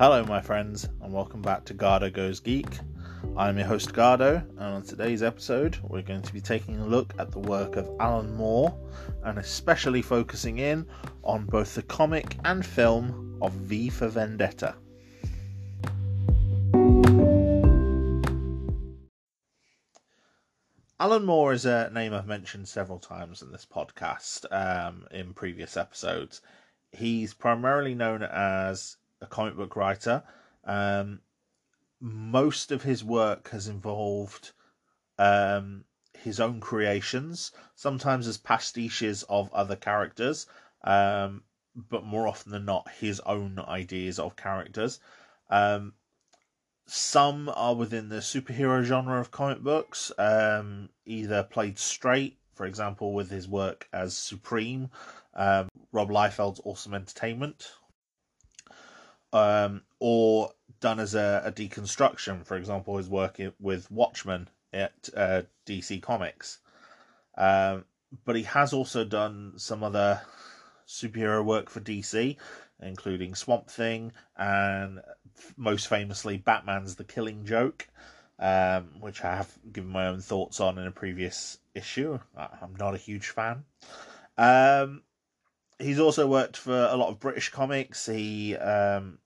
Hello, my friends, and welcome back to Gardo Goes Geek. I'm your host, Gardo, and on today's episode, we're going to be taking a look at the work of Alan Moore and especially focusing in on both the comic and film of V for Vendetta. Alan Moore is a name I've mentioned several times in this podcast um, in previous episodes. He's primarily known as a comic book writer. Um, most of his work has involved um, his own creations, sometimes as pastiches of other characters, um, but more often than not, his own ideas of characters. Um, some are within the superhero genre of comic books, um, either played straight, for example, with his work as Supreme, um, Rob Liefeld's Awesome Entertainment, um, or done as a, a, deconstruction, for example, his work with Watchmen at uh, DC Comics. Um, but he has also done some other superhero work for DC, including Swamp Thing and most famously Batman's The Killing Joke, um, which I have given my own thoughts on in a previous issue. I'm not a huge fan. Um, he's also worked for a lot of British comics. He um,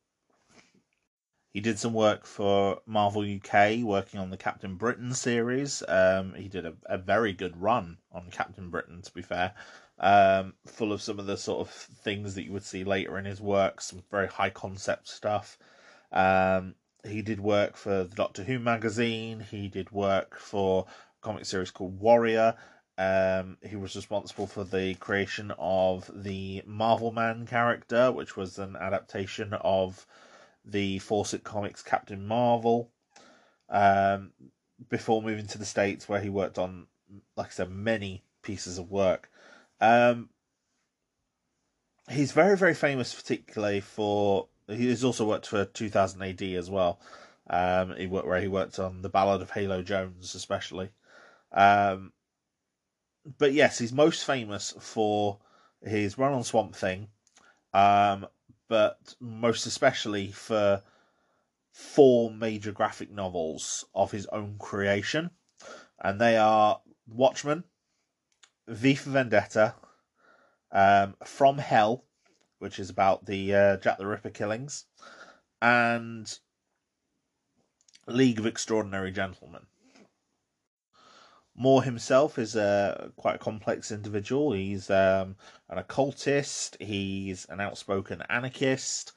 he did some work for Marvel UK, working on the Captain Britain series. Um, he did a, a very good run on Captain Britain, to be fair um, full of some of the sort of things that you would see later in his work, some very high concept stuff. Um, he did work for the Doctor Who magazine. He did work for a comic series called Warrior. Um, he was responsible for the creation of the Marvel Man character, which was an adaptation of the Fawcett Comics Captain Marvel. Um, before moving to the States, where he worked on, like I said, many pieces of work. Um, he's very, very famous, particularly for. He's also worked for 2000 AD as well. Um, he worked where he worked on the Ballad of Halo Jones, especially. Um, but yes, he's most famous for his run on Swamp Thing, um, but most especially for four major graphic novels of his own creation, and they are Watchmen, V for Vendetta, um, From Hell, which is about the uh, Jack the Ripper killings, and League of Extraordinary Gentlemen. Moore himself is a quite a complex individual. He's um, an occultist. He's an outspoken anarchist.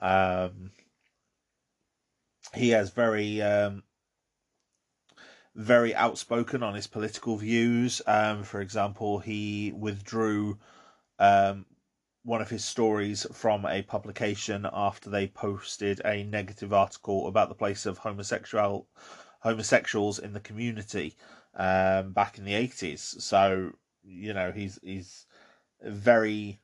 Um, he has very um, very outspoken on his political views. Um, for example, he withdrew um, one of his stories from a publication after they posted a negative article about the place of homosexual homosexuals in the community um, back in the eighties. So you know he's he's very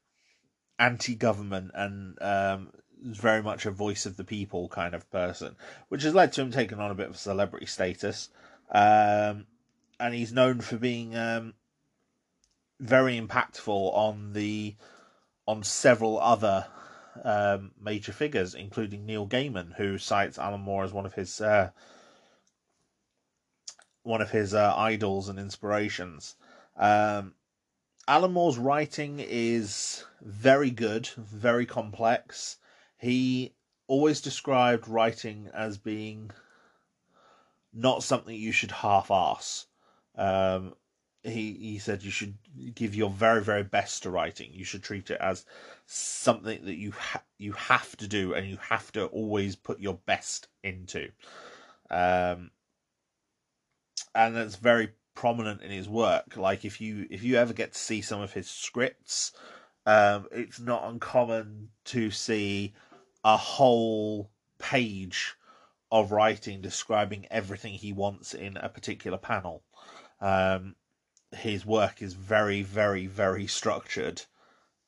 anti-government and um, very much a voice of the people kind of person, which has led to him taking on a bit of celebrity status. Um, and he's known for being um, very impactful on the on several other um, major figures, including Neil Gaiman, who cites Alan Moore as one of his uh, one of his uh, idols and inspirations. Um, Alan Moore's writing is very good, very complex. He always described writing as being not something you should half-ass. Um, he he said you should give your very very best to writing. You should treat it as something that you ha- you have to do and you have to always put your best into. Um, and that's very prominent in his work. Like if you if you ever get to see some of his scripts, um, it's not uncommon to see a whole page of writing describing everything he wants in a particular panel. Um, his work is very, very, very structured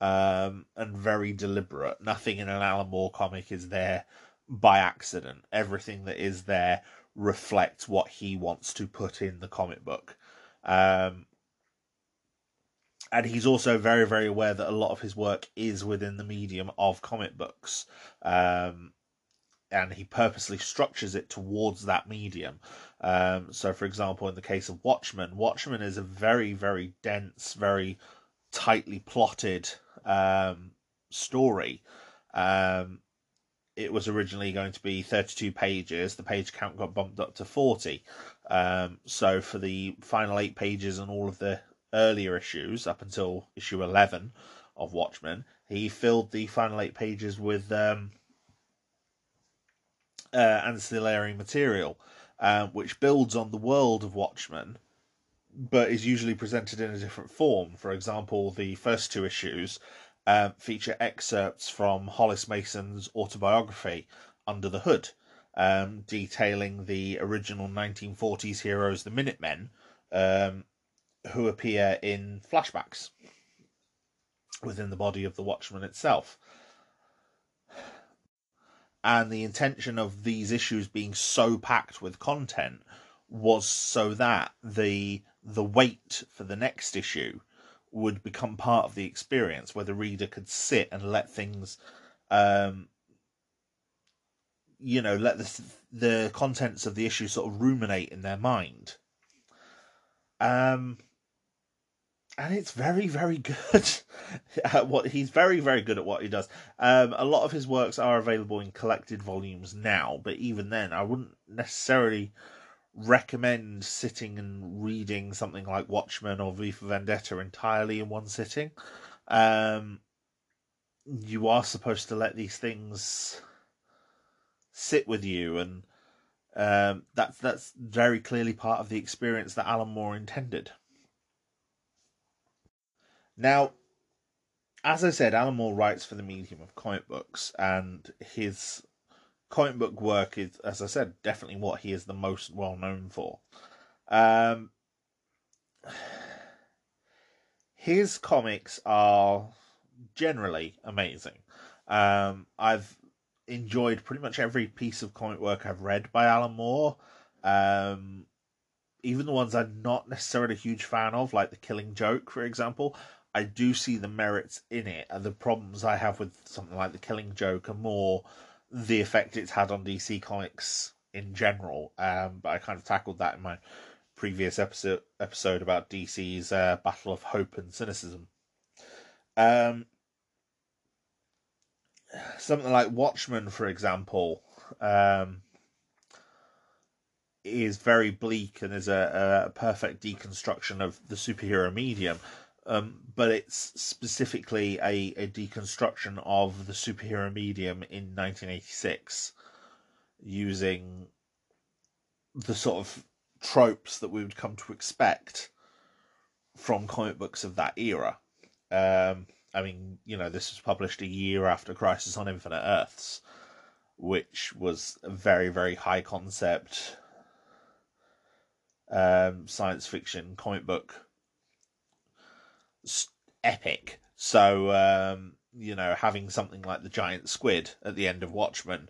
um, and very deliberate. Nothing in an Alan Moore comic is there by accident. Everything that is there reflects what he wants to put in the comic book. Um, and he's also very, very aware that a lot of his work is within the medium of comic books. Um, and he purposely structures it towards that medium. Um, so, for example, in the case of Watchmen, Watchmen is a very, very dense, very tightly plotted um, story. Um, it was originally going to be 32 pages. The page count got bumped up to 40. Um, so, for the final eight pages and all of the earlier issues, up until issue 11 of Watchmen, he filled the final eight pages with um, uh, ancillary material, uh, which builds on the world of Watchmen, but is usually presented in a different form. For example, the first two issues uh, feature excerpts from Hollis Mason's autobiography, Under the Hood, um, detailing the original 1940s heroes, the Minutemen, um, who appear in flashbacks within the body of the Watchman itself. And the intention of these issues being so packed with content was so that the the wait for the next issue would become part of the experience where the reader could sit and let things um you know let the the contents of the issue sort of ruminate in their mind. Um and it's very very good at what he's very very good at what he does. Um, a lot of his works are available in collected volumes now but even then i wouldn't necessarily recommend sitting and reading something like watchmen or v for vendetta entirely in one sitting. Um, you are supposed to let these things sit with you and um, that's that's very clearly part of the experience that alan moore intended. Now, as I said, Alan Moore writes for the medium of comic books, and his comic book work is, as I said, definitely what he is the most well known for. Um, his comics are generally amazing. Um, I've enjoyed pretty much every piece of comic work I've read by Alan Moore. Um, even the ones I'm not necessarily a huge fan of, like The Killing Joke, for example, I do see the merits in it, and the problems I have with something like the Killing Joke are more the effect it's had on DC Comics in general. Um, but I kind of tackled that in my previous episode episode about DC's uh, battle of hope and cynicism. Um, something like Watchmen, for example, um, is very bleak and is a, a perfect deconstruction of the superhero medium um, but it's specifically a, a deconstruction of the superhero medium in 1986 using the sort of tropes that we would come to expect from comic books of that era. Um, I mean, you know, this was published a year after Crisis on Infinite Earths, which was a very, very high concept um, science fiction comic book epic. So um, you know, having something like the giant squid at the end of Watchmen,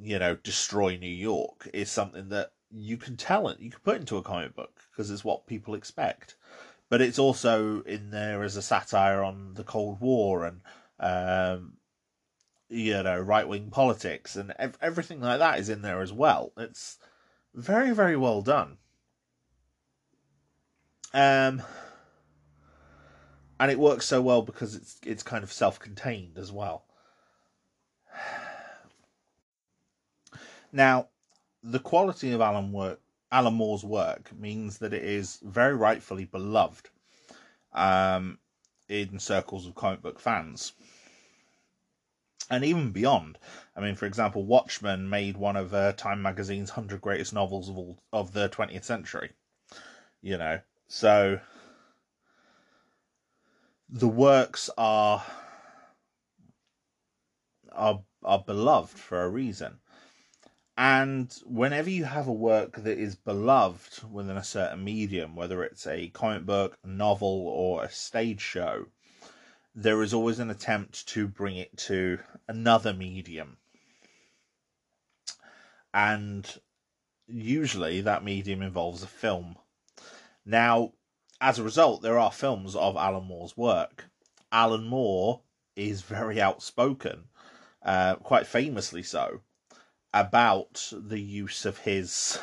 you know, destroy New York is something that you can tell it, you can put into a comic book because it's what people expect. But it's also in there as a satire on the Cold War and um, you know right wing politics and ev- everything like that is in there as well. It's very very well done. Um, and it works so well because it's it's kind of self-contained as well. Now, the quality of Alan work, Alan Moore's work means that it is very rightfully beloved um, in circles of comic book fans, and even beyond. I mean, for example, Watchmen made one of uh, Time Magazine's hundred greatest novels of all of the twentieth century. You know, so the works are are are beloved for a reason. And whenever you have a work that is beloved within a certain medium, whether it's a comic book, novel, or a stage show, there is always an attempt to bring it to another medium. And usually that medium involves a film. Now, as a result, there are films of Alan Moore's work. Alan Moore is very outspoken, uh, quite famously so. about the use of his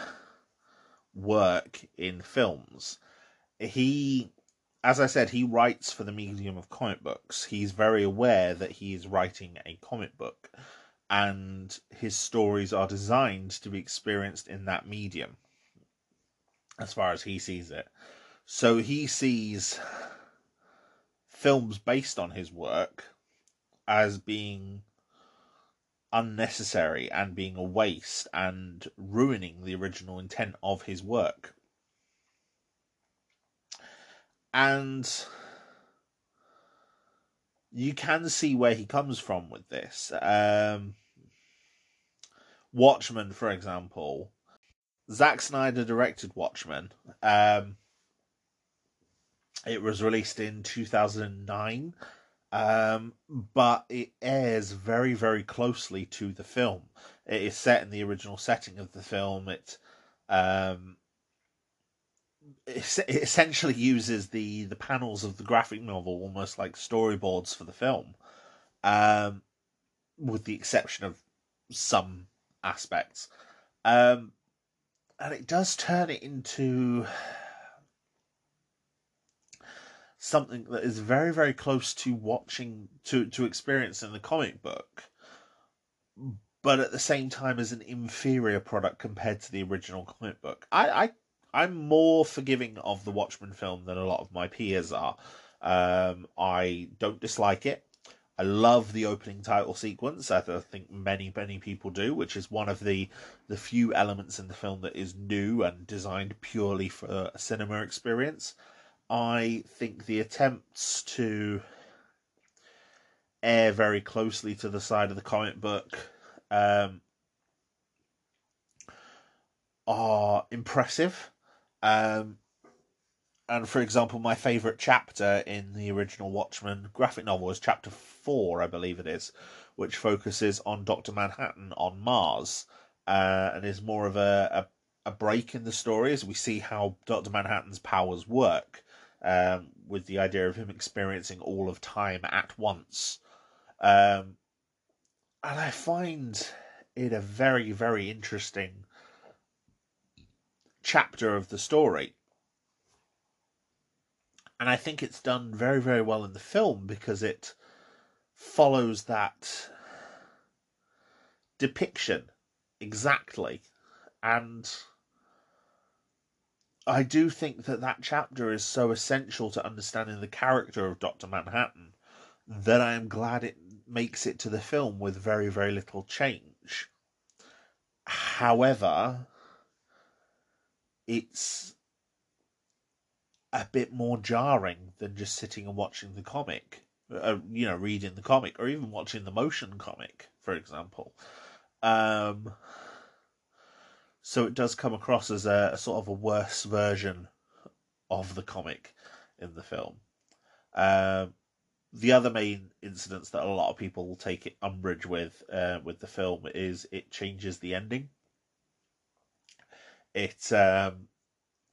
work in films. He, as I said, he writes for the medium of comic books. He's very aware that he is writing a comic book, and his stories are designed to be experienced in that medium, as far as he sees it. So he sees films based on his work as being unnecessary and being a waste and ruining the original intent of his work. And you can see where he comes from with this. Um, Watchmen, for example, Zack Snyder directed Watchmen. Um, it was released in 2009 um, but it errs very, very closely to the film. It is set in the original setting of the film. It, um, it, essentially uses the the panels of the graphic novel almost like storyboards for the film, um, with the exception of some aspects. Um, and it does turn it into something that is very very close to watching to to experience in the comic book but at the same time as an inferior product compared to the original comic book. I i i'm more forgiving of the watchmen film than a lot of my peers are. Um i don't dislike it. I love the opening title sequence, I think many, many people do, which is one of the the few elements in the film that is new and designed purely for a cinema experience. I think the attempts to err very closely to the side of the comic book um, are impressive. Um, and for example, my favourite chapter in the original Watchmen graphic novel is chapter four, I believe it is, which focuses on Doctor Manhattan on Mars, uh, and is more of a, a, a break in the story as we see how Doctor Manhattan's powers work um, with the idea of him experiencing all of time at once. Um, and I find it a very, very interesting chapter of the story. And I think it's done very, very well in the film because it follows that depiction exactly. And I do think that that chapter is so essential to understanding the character of Dr. Manhattan that I am glad it makes it to the film with very, very little change. However, it's a bit more jarring than just sitting and watching the comic, uh, you know, reading the comic, or even watching the motion comic, for example. Um, so it does come across as a, a sort of a worse version of the comic in the film. Um, the other main incidents that a lot of people take umbrage with uh, with the film is it changes the ending. It um,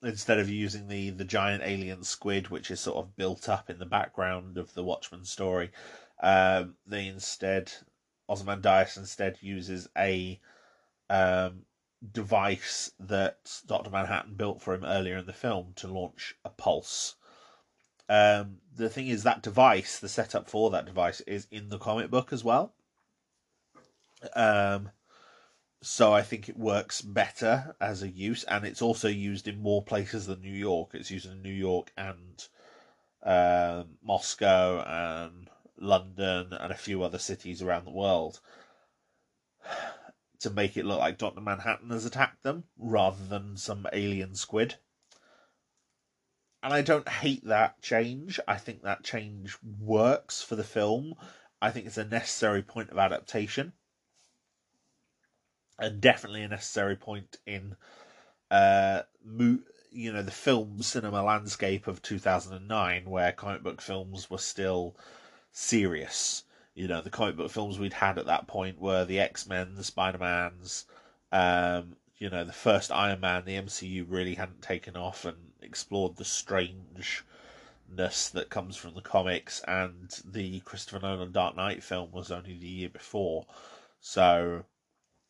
instead of using the the giant alien squid, which is sort of built up in the background of the Watchmen story, um, they instead Ozymandias instead uses a um, device that Dr. Manhattan built for him earlier in the film to launch a pulse. Um, the thing is, that device, the setup for that device, is in the comic book as well. Um, so I think it works better as a use, and it's also used in more places than New York. It's used in New York and um, Moscow and London and a few other cities around the world to make it look like Dr. Manhattan has attacked them rather than some alien squid. And I don't hate that change. I think that change works for the film. I think it's a necessary point of adaptation. And definitely a necessary point in uh you know the film cinema landscape of 2009 where comic book films were still serious you know the comic book films we'd had at that point were the X-Men, the Spider-Mans, um, you know, the first Iron Man, the MCU really hadn't taken off and explored the strangeness that comes from the comics, and the Christopher Nolan Dark Knight film was only the year before. So,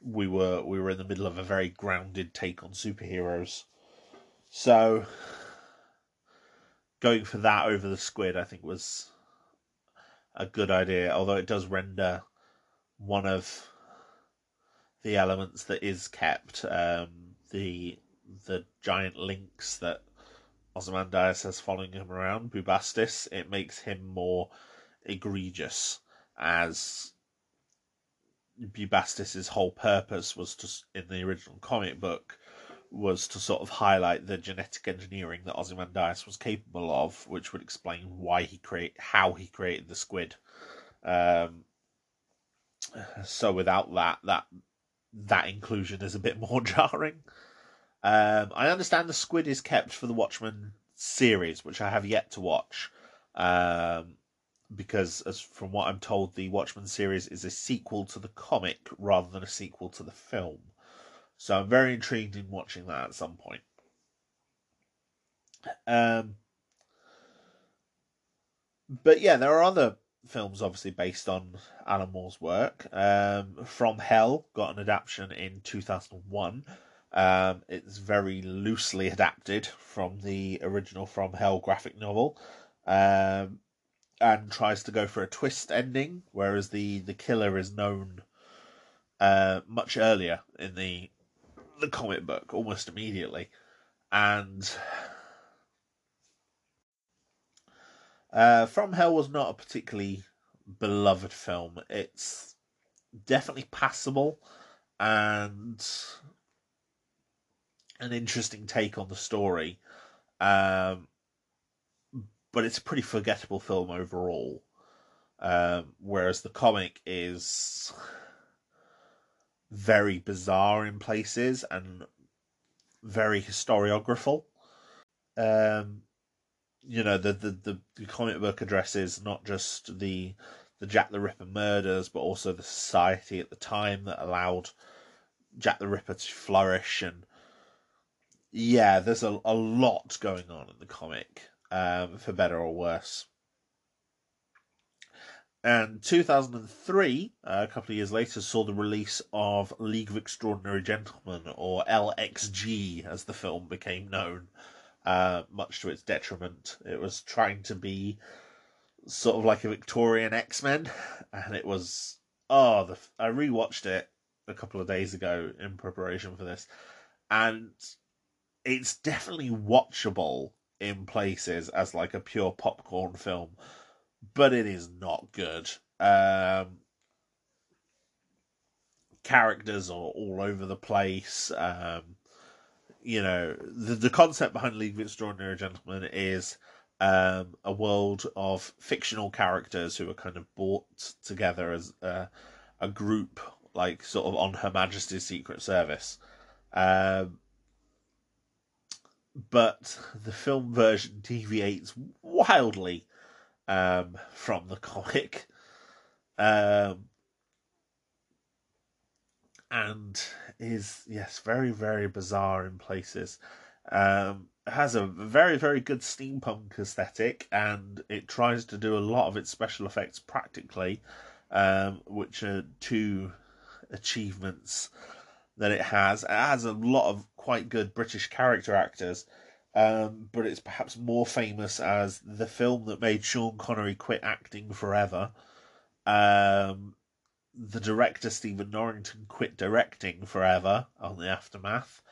we were we were in the middle of a very grounded take on superheroes. So going for that over the squid, I think was a good idea. Although it does render one of the elements that is kept um, the the giant lynx that Ozymandias has following him around, Bubastis. It makes him more egregious as Bubastis's whole purpose was to, in the original comic book, was to sort of highlight the genetic engineering that Ozymandias was capable of, which would explain why he create how he created the squid. Um, so without that, that that inclusion is a bit more jarring. Um, I understand the squid is kept for the Watchmen series, which I have yet to watch. Um, because as from what I'm told, the Watchmen series is a sequel to the comic rather than a sequel to the film. So I'm very intrigued in watching that at some point. Um, but yeah, there are other films obviously based on Alan Moore's work. Um, From Hell got an adaptation in 2001. Um, it's very loosely adapted from the original From Hell graphic novel. Um, and tries to go for a twist ending, whereas the the killer is known uh, much earlier in the the comic book, almost immediately, and uh, From Hell was not a particularly beloved film. It's definitely passable and an interesting take on the story. Um, but it's a pretty forgettable film overall. Um, whereas the comic is very bizarre in places and very historiographical. Um, you know, the, the, the, comic book addresses not just the the Jack the Ripper murders, but also the society at the time that allowed Jack the Ripper to flourish. And yeah, there's a, a lot going on in the comic um, for better or worse. And 2003, uh, a couple of years later, saw the release of League of Extraordinary Gentlemen, or LXG as the film became known, uh, much to its detriment. It was trying to be sort of like a Victorian X Men, and it was. Oh, the, I rewatched it a couple of days ago in preparation for this, and it's definitely watchable in places as like a pure popcorn film, but it is not good. Um, characters are all over the place. Um, you know, the the concept behind League of Extraordinary Gentlemen is um, a world of fictional characters who are kind of brought together as a, a group, like sort of on Her Majesty's Secret Service. Um, but the film version deviates wildly um, from the comic. Um, and is yes very very bizarre in places um, has a very very good steampunk aesthetic and it tries to do a lot of its special effects practically um, which are two achievements that it has. It has a lot of quite good British character actors, um, but it's perhaps more famous as the film that made Sean Connery quit acting forever. Um, the director Stephen Norrington quit directing forever on the aftermath,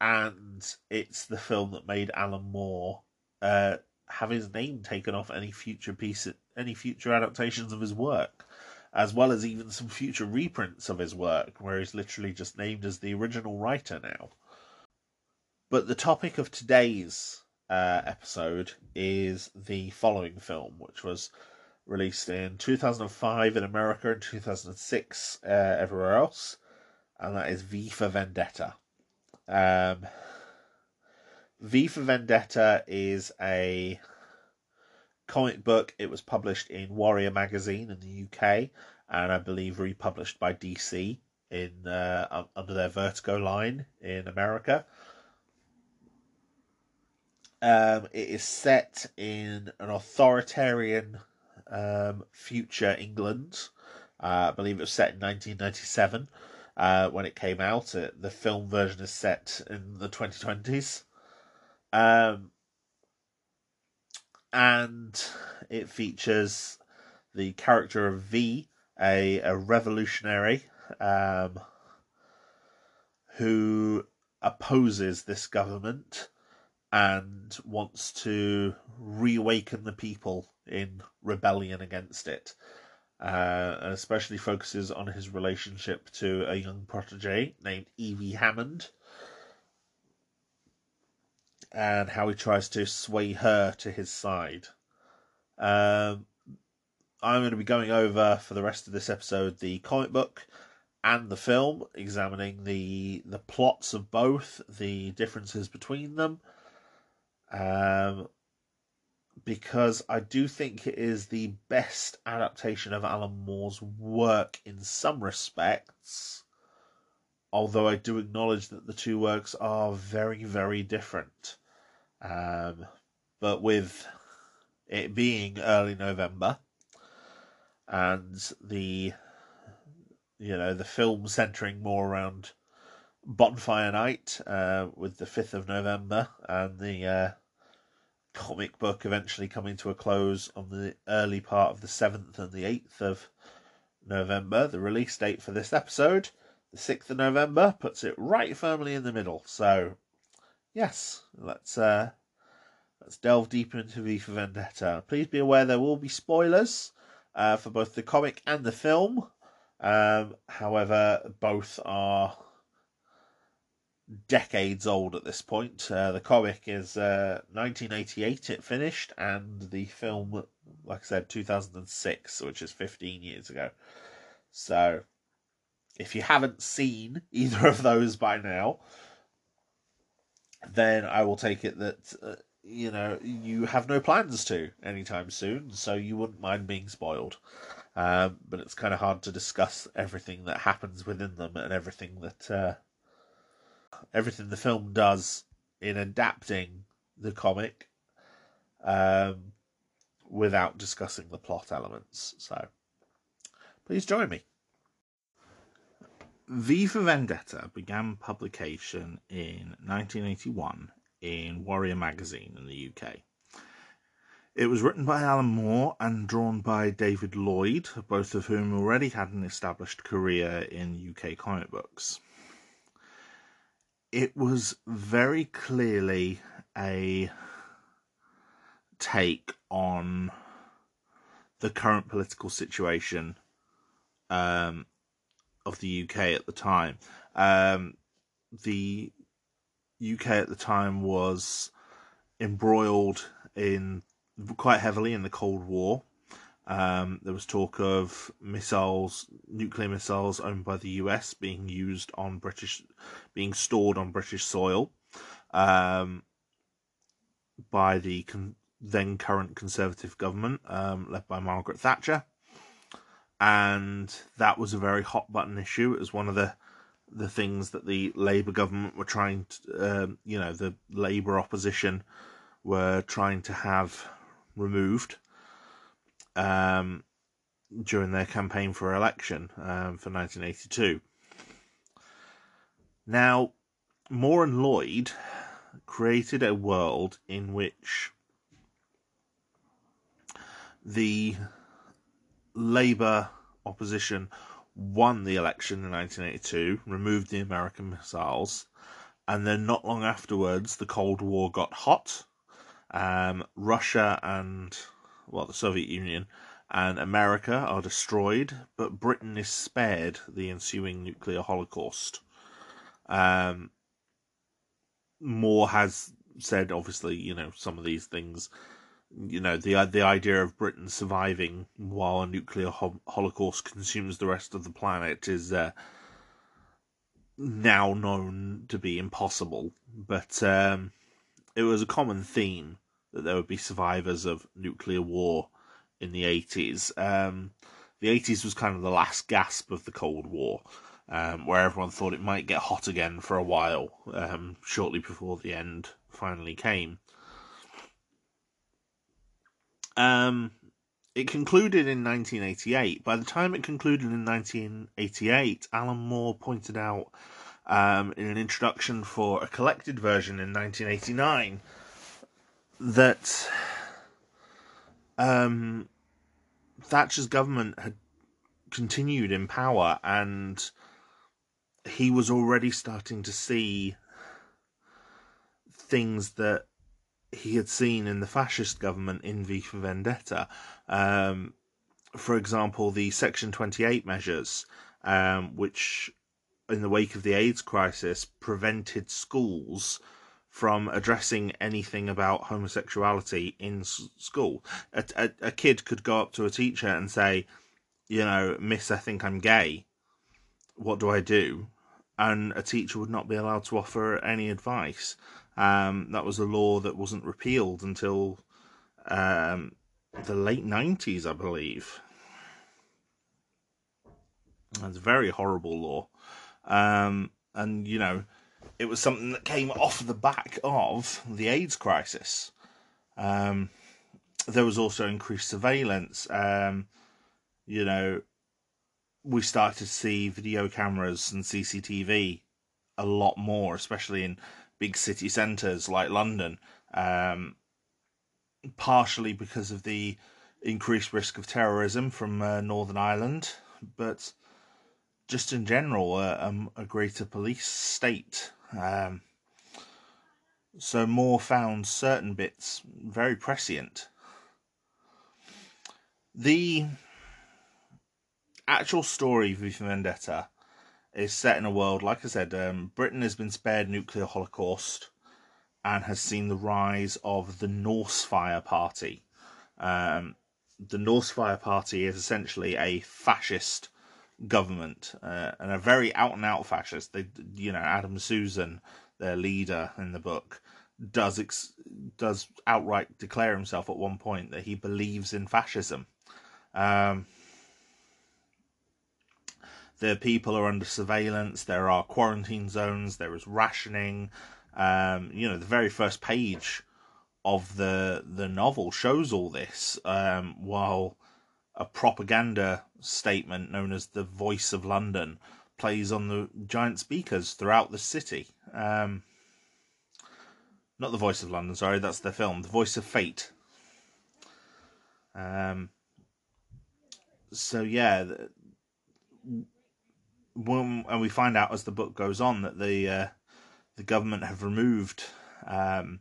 and it's the film that made Alan Moore uh, have his name taken off any future piece, any future adaptations of his work as well as even some future reprints of his work, where he's literally just named as the original writer now. But the topic of today's uh, episode is the following film, which was released in 2005 in America and 2006 uh, everywhere else, and that is V for Vendetta. Um, v for Vendetta is a comic book. It was published in Warrior magazine in the UK, and I believe republished by DC in uh, under their Vertigo line in America. Um, it is set in an authoritarian um, future England. Uh, I believe it was set in 1997. uh, when it came out. It, the film version is set in the 2020s. Um, and it features the character of V, a, a revolutionary um, who opposes this government and wants to reawaken the people in rebellion against it. Uh, especially focuses on his relationship to a young protege named Evie Hammond and how he tries to sway her to his side. Um, I'm going to be going over for the rest of this episode the comic book and the film, examining the the plots of both, the differences between them, um, because I do think it is the best adaptation of Alan Moore's work in some respects. Although I do acknowledge that the two works are very, very different. Um, but with it being early November and the you know the film centering more around bonfire night uh, with the 5th of November and the uh, comic book eventually coming to a close on the early part of the 7th and the 8th of November. The release date for this episode, the 6th of November, puts it right firmly in the middle. So, yes, let's uh, let's delve deeper into V for Vendetta. Please be aware there will be spoilers uh, for both the comic and the film. Um, however, both are decades old at this point. Uh, the comic is uh, 1988, it finished, and the film, like I said, 2006, which is 15 years ago. So, if you haven't seen either of those by now, then I will take it that. Uh, you know, you have no plans to anytime soon, so you wouldn't mind being spoiled. Um, but it's kind of hard to discuss everything that happens within them and everything that uh, everything the film does in adapting the comic um, without discussing the plot elements. So please join me. V for Vendetta began publication in 1981 in Warrior magazine in the UK. It was written by Alan Moore and drawn by David Lloyd, both of whom already had an established career in UK comic books it was very clearly a take on the current political situation um, of the UK at the time. Um, the UK at the time was embroiled in quite heavily in the Cold War. Um, there was talk of missiles, nuclear missiles owned by the US being used on British, being stored on British soil um, by the con- then current Conservative government um, led by Margaret Thatcher. And that was a very hot button issue. It was one of the the things that the Labour government were trying to, um, you know, the Labour opposition were trying to have removed um, during their campaign for election um, for 1982. Now, Moore and Lloyd created a world in which the Labour opposition won the election in 1982, removed the American missiles, and then not long afterwards, the Cold War got hot. Um, Russia and well, the Soviet Union and America are destroyed, but Britain is spared the ensuing nuclear holocaust. Um, Moore has said, obviously, you know, some of these things. You know, the the idea of Britain surviving while a nuclear ho- holocaust consumes the rest of the planet is uh, now known to be impossible. But um, it was a common theme that there would be survivors of nuclear war in the 80s. Um, the 80s was kind of the last gasp of the Cold War, um, where everyone thought it might get hot again for a while, um, shortly before the end finally came. Um, it concluded in 1988. By the time it concluded in 1988, Alan Moore pointed out um, in an introduction for a collected version in 1989 that um, Thatcher's government had continued in power and he was already starting to see things that he had seen in the fascist government in V for Vendetta. Um, for example, the Section 28 measures, um, which in the wake of the AIDS crisis prevented schools from addressing anything about homosexuality in school. A, a, a, kid could go up to a teacher and say, you know, Miss, I think I'm gay. What do I do? And a teacher would not be allowed to offer any advice. Um, that was a law that wasn't repealed until um, the late 90s, I believe. That's a very horrible law. Um, and, you know, it was something that came off the back of the AIDS crisis. Um, there was also increased surveillance. Um, you know, we started to see video cameras and CCTV a lot more, especially in big city centres like London, um, partially because of the increased risk of terrorism from uh, Northern Ireland, but just in general, uh, um, a greater police state. Um, so Moore found certain bits very prescient. The actual story of Vendetta is set in a world, like I said, um, Britain has been spared nuclear holocaust and has seen the rise of the Norsefire Party. Um, the Norsefire Party is essentially a fascist government uh, and a very out and out fascist. They, you know, Adam Susan, their leader in the book, does ex- does outright declare himself at one point that he believes in fascism. Um, the people are under surveillance. There are quarantine zones. There is rationing. Um, you know, the very first page of the the novel shows all this. Um, while a propaganda statement known as the Voice of London plays on the giant speakers throughout the city. Um, not the Voice of London, sorry, that's the film. The Voice of Fate. Um, so yeah, when and we find out as the book goes on that the uh, the government have removed um,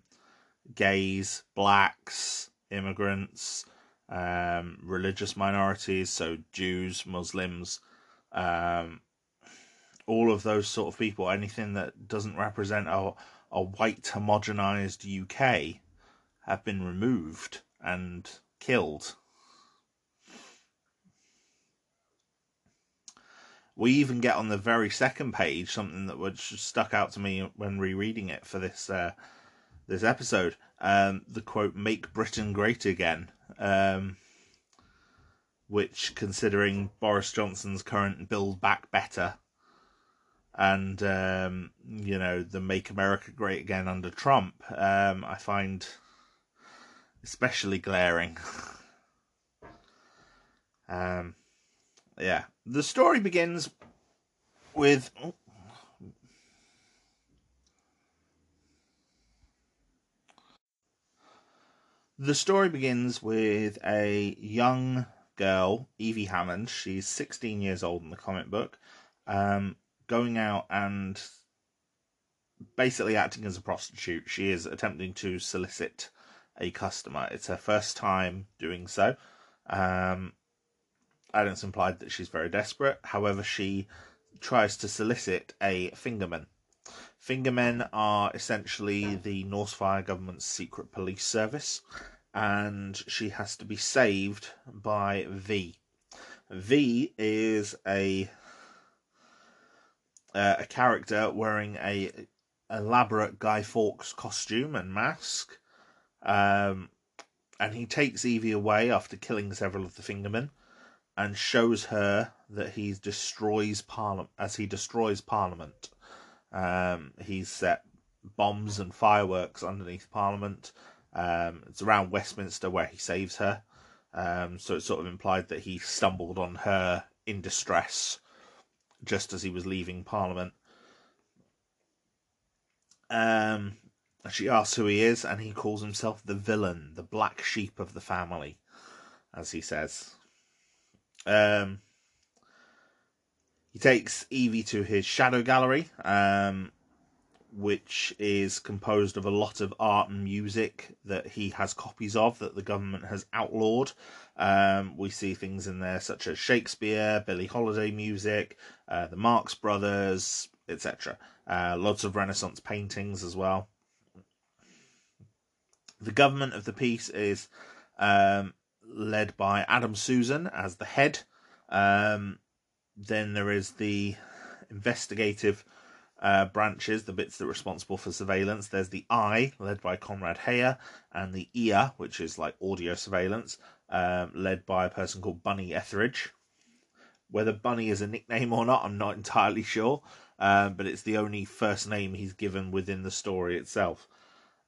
gays, blacks, immigrants, um, religious minorities, so Jews, Muslims, um, all of those sort of people. Anything that doesn't represent a a white homogenized UK have been removed and killed. we even get on the very second page something that was stuck out to me when rereading it for this uh, this episode. Um, the quote "Make Britain Great Again," um, which, considering Boris Johnson's current "Build Back Better," and um, you know the "Make America Great Again" under Trump, um, I find especially glaring. um, yeah. The story begins with. The story begins with a young girl, Evie Hammond. She's 16 years old in the comic book, um, going out and basically acting as a prostitute. She is attempting to solicit a customer. It's her first time doing so. Um, and it's implied that she's very desperate. However, she tries to solicit a fingerman. Fingermen are essentially the Norsefire government's secret police service, and she has to be saved by V. V is a uh, a character wearing a elaborate Guy Fawkes costume and mask, um, and he takes Evie away after killing several of the fingermen and shows her that he destroys parliament as he destroys parliament. Um, he's set bombs and fireworks underneath parliament. Um, it's around Westminster where he saves her. Um, so it's sort of implied that he stumbled on her in distress just as he was leaving Parliament. Um, she asks who he is, and he calls himself the villain, the black sheep of the family, as he says. Um, he takes Evie to his shadow gallery, um, which is composed of a lot of art and music that he has copies of that the government has outlawed. Um, we see things in there such as Shakespeare, Billie Holiday music, uh, the Marx Brothers, etc. Uh, lots of Renaissance paintings as well. The government of the piece is um, led by Adam Susan as the head. Um, then there is the investigative uh, branches, the bits that are responsible for surveillance. There's the eye, led by Conrad Heyer, and the ear, which is like audio surveillance, um, led by a person called Bunny Etheridge. Whether Bunny is a nickname or not, I'm not entirely sure, um, but it's the only first name he's given within the story itself.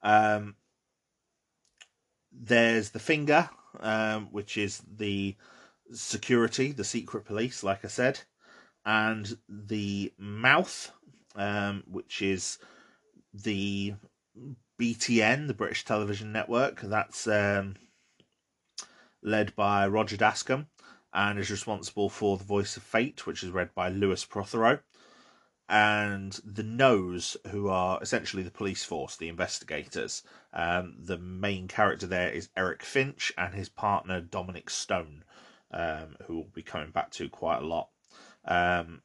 Um, there's the finger, um, which is the security, the secret police, like I said, and the mouth, um, which is the BTN, the British Television Network. That's um, led by Roger Dascombe and is responsible for The Voice of Fate, which is read by Lewis Prothero. And the Nose, who are essentially the police force, the investigators. Um, the main character there is Eric Finch and his partner Dominic Stone um, who we'll be coming back to quite a lot. Um,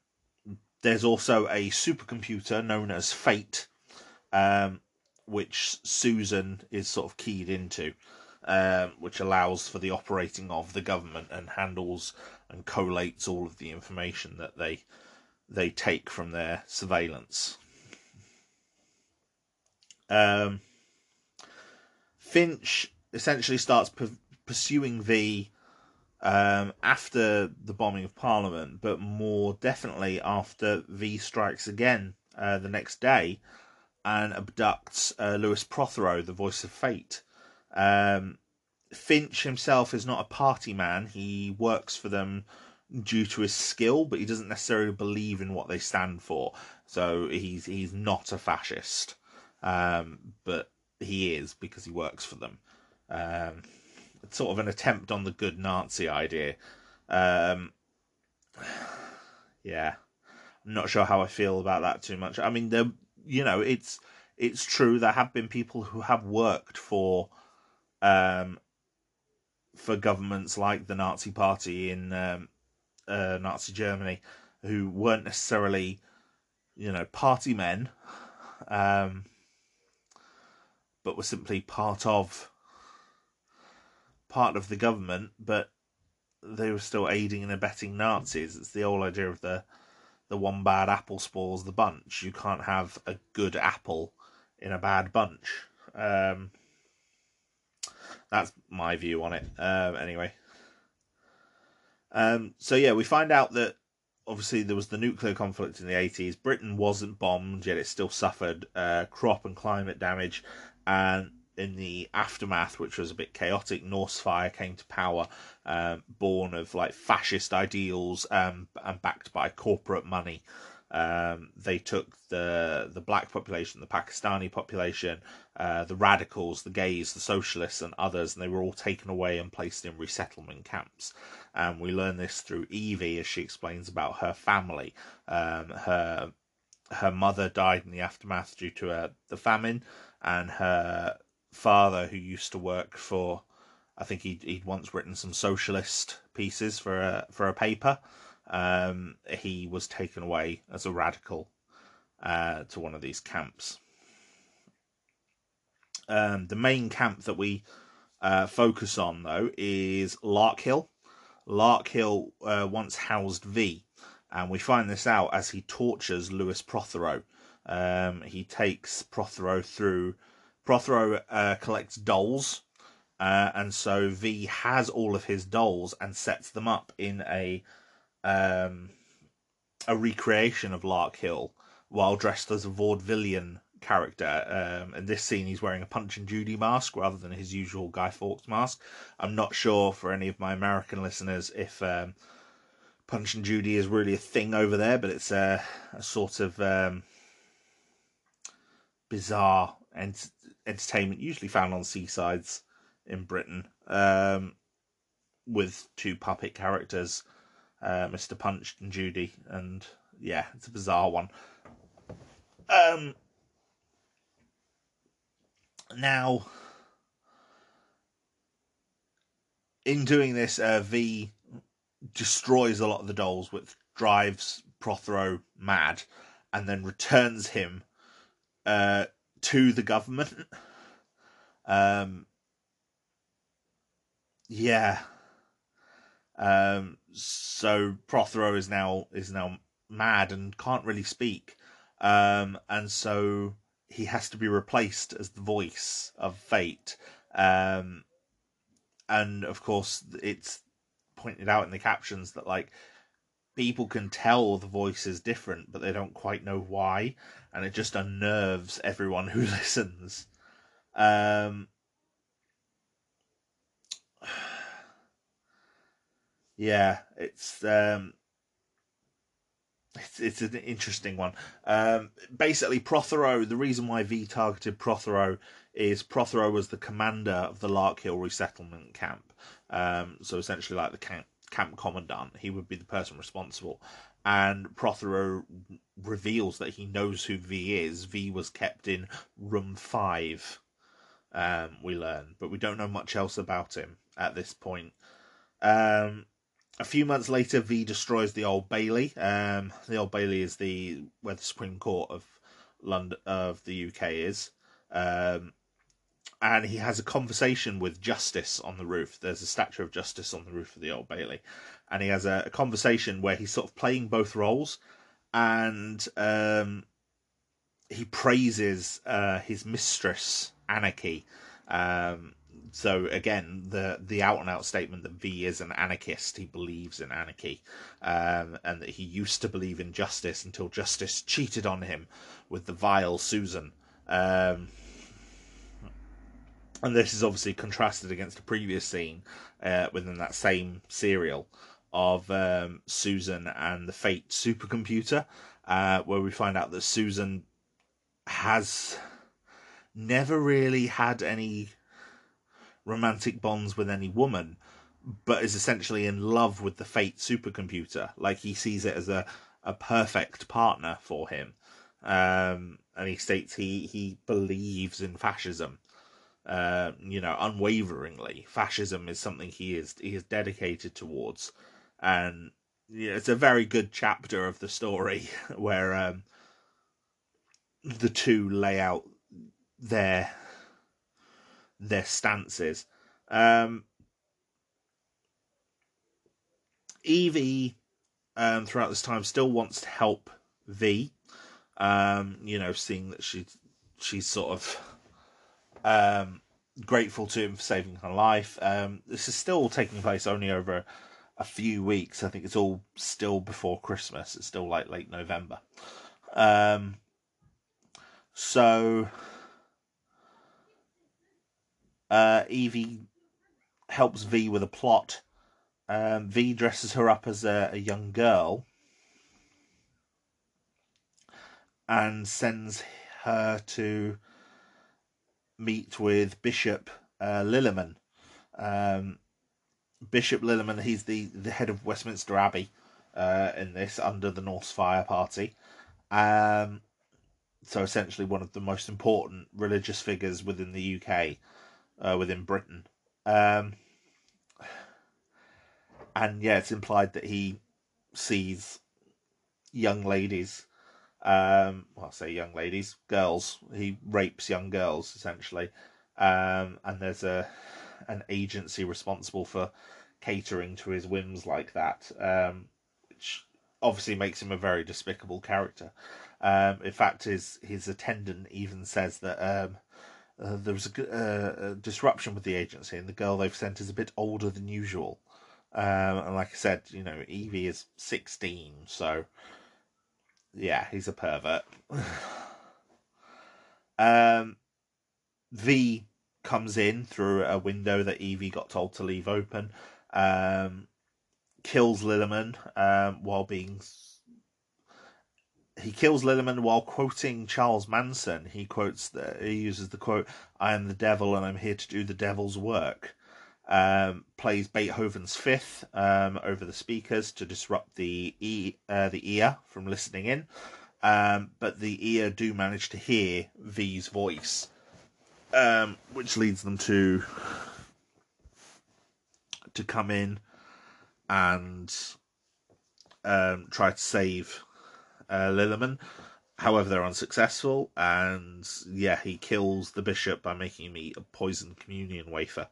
there's also a supercomputer known as Fate, um, which Susan is sort of keyed into, um, which allows for the operating of the government and handles and collates all of the information that they they take from their surveillance. Um, Finch essentially starts pursuing V um, after the bombing of Parliament, but more definitely after V strikes again uh, the next day and abducts uh, Lewis Prothero, the voice of fate. Um, Finch himself is not a party man. He works for them due to his skill, but he doesn't necessarily believe in what they stand for. So he's he's not a fascist, um, but he is because he works for them. Um, sort of an attempt on the good Nazi idea. Um, yeah, I'm not sure how I feel about that too much. I mean, there, you know, it's it's true there have been people who have worked for, um, for governments like the Nazi Party in um, uh, Nazi Germany, who weren't necessarily, you know, party men, um, but were simply part of part of the government, but they were still aiding and abetting Nazis. It's the old idea of the the one bad apple spoils the bunch. You can't have a good apple in a bad bunch. Um, that's my view on it. Um, anyway, um, so yeah, we find out that obviously there was the nuclear conflict in the 80s. Britain wasn't bombed, yet it still suffered uh, crop and climate damage, and in the aftermath, which was a bit chaotic, Norsefire came to power, um, born of like fascist ideals um, and backed by corporate money. Um, they took the the black population, the Pakistani population, uh, the radicals, the gays, the socialists, and others, and they were all taken away and placed in resettlement camps. And we learn this through Evie as she explains about her family. Um, her her mother died in the aftermath due to uh, the famine, and her father who used to work for I think he'd, he'd once written some socialist pieces for a for a paper. Um, he was taken away as a radical uh, to one of these camps. Um, the main camp that we uh, focus on, though, is Larkhill. Larkhill uh, once housed V, and we find this out as he tortures Lewis Prothero. Um, he takes Prothero through Prothero uh, collects dolls, uh, and so V has all of his dolls and sets them up in a um, a recreation of Larkhill while dressed as a vaudevillian character. Um, in this scene, he's wearing a Punch and Judy mask rather than his usual Guy Fawkes mask. I'm not sure for any of my American listeners if um, Punch and Judy is really a thing over there, but it's a, a sort of um, bizarre ent- entertainment, usually found on seasides in Britain, um, with two puppet characters, uh, Mr. Punch and Judy, and yeah, it's a bizarre one. Um, now, in doing this, uh, V destroys a lot of the dolls, which drives Prothero mad, and then returns him uh, to the government. Um, yeah. Um, so Prothero is now is now mad and can't really speak, um, and so he has to be replaced as the voice of fate. Um, and of course, it's pointed out in the captions that like people can tell the voice is different, but they don't quite know why, and it just unnerves everyone who listens. Um, yeah, it's um, it's it's an interesting one. Um, basically, Prothero. The reason why V targeted Prothero is Prothero was the commander of the Larkhill resettlement camp. Um, so essentially, like the camp camp commandant, he would be the person responsible. And Prothero reveals that he knows who V is. V was kept in room five. Um, we learn, but we don't know much else about him at this point. Um, a few months later, V destroys the Old Bailey. Um, the Old Bailey is the where the Supreme Court of London of the UK is, um, and he has a conversation with Justice on the roof. There's a statue of Justice on the roof of the Old Bailey, and he has a, a conversation where he's sort of playing both roles, and um, he praises uh, his mistress Anarchy. Um, so again, the the out and out statement that V is an anarchist, he believes in anarchy, um, and that he used to believe in justice until justice cheated on him with the vile Susan. Um, and this is obviously contrasted against a previous scene uh, within that same serial of um, Susan and the Fate supercomputer, uh, where we find out that Susan has never really had any romantic bonds with any woman, but is essentially in love with the Fate supercomputer. Like he sees it as a, a perfect partner for him. Um, and he states he, he believes in fascism. Uh, you know, unwaveringly. Fascism is something he is he is dedicated towards, and yeah, it's a very good chapter of the story where um, the two lay out their their stances. Um, Evie, um, throughout this time, still wants to help V. Um, you know, seeing that she she's sort of um, grateful to him for saving her life. Um, this is still taking place only over a few weeks. I think it's all still before Christmas. It's still like late November. Um, so uh, Evie helps V with a plot. Um, v dresses her up as a, a, young girl and sends her to meet with Bishop uh, Lilliman. Um, Bishop Lilliman, he's the, the head of Westminster Abbey uh, in this, under the Norsefire Party. Um, so essentially one of the most important religious figures within the UK uh, within Britain. Um, and yeah, it's implied that he sees young ladies. Um, well, I'll say young ladies, girls. He rapes young girls essentially, um, and there's a an agency responsible for catering to his whims like that, um, which obviously makes him a very despicable character. Um, in fact, his his attendant even says that um, uh, there was a, uh, a, disruption with the agency, and the girl they've sent is a bit older than usual. Um, and like I said, you know, Evie is 16, so yeah, he's a pervert. Um, v comes in through a window that Evie got told to leave open. Um, kills Lilliman um, while being. He kills Lilliman while quoting Charles Manson. He quotes the, he uses the quote, "I am the devil and I'm here to do the devil's work." Um, plays Beethoven's Fifth um, over the speakers to disrupt the e, uh, the ear from listening in, um, but the ear do manage to hear V's voice, um, which leads them to to come in and um, try to save uh. However, they're unsuccessful, and yeah, he kills the bishop by making him eat a poisoned communion wafer.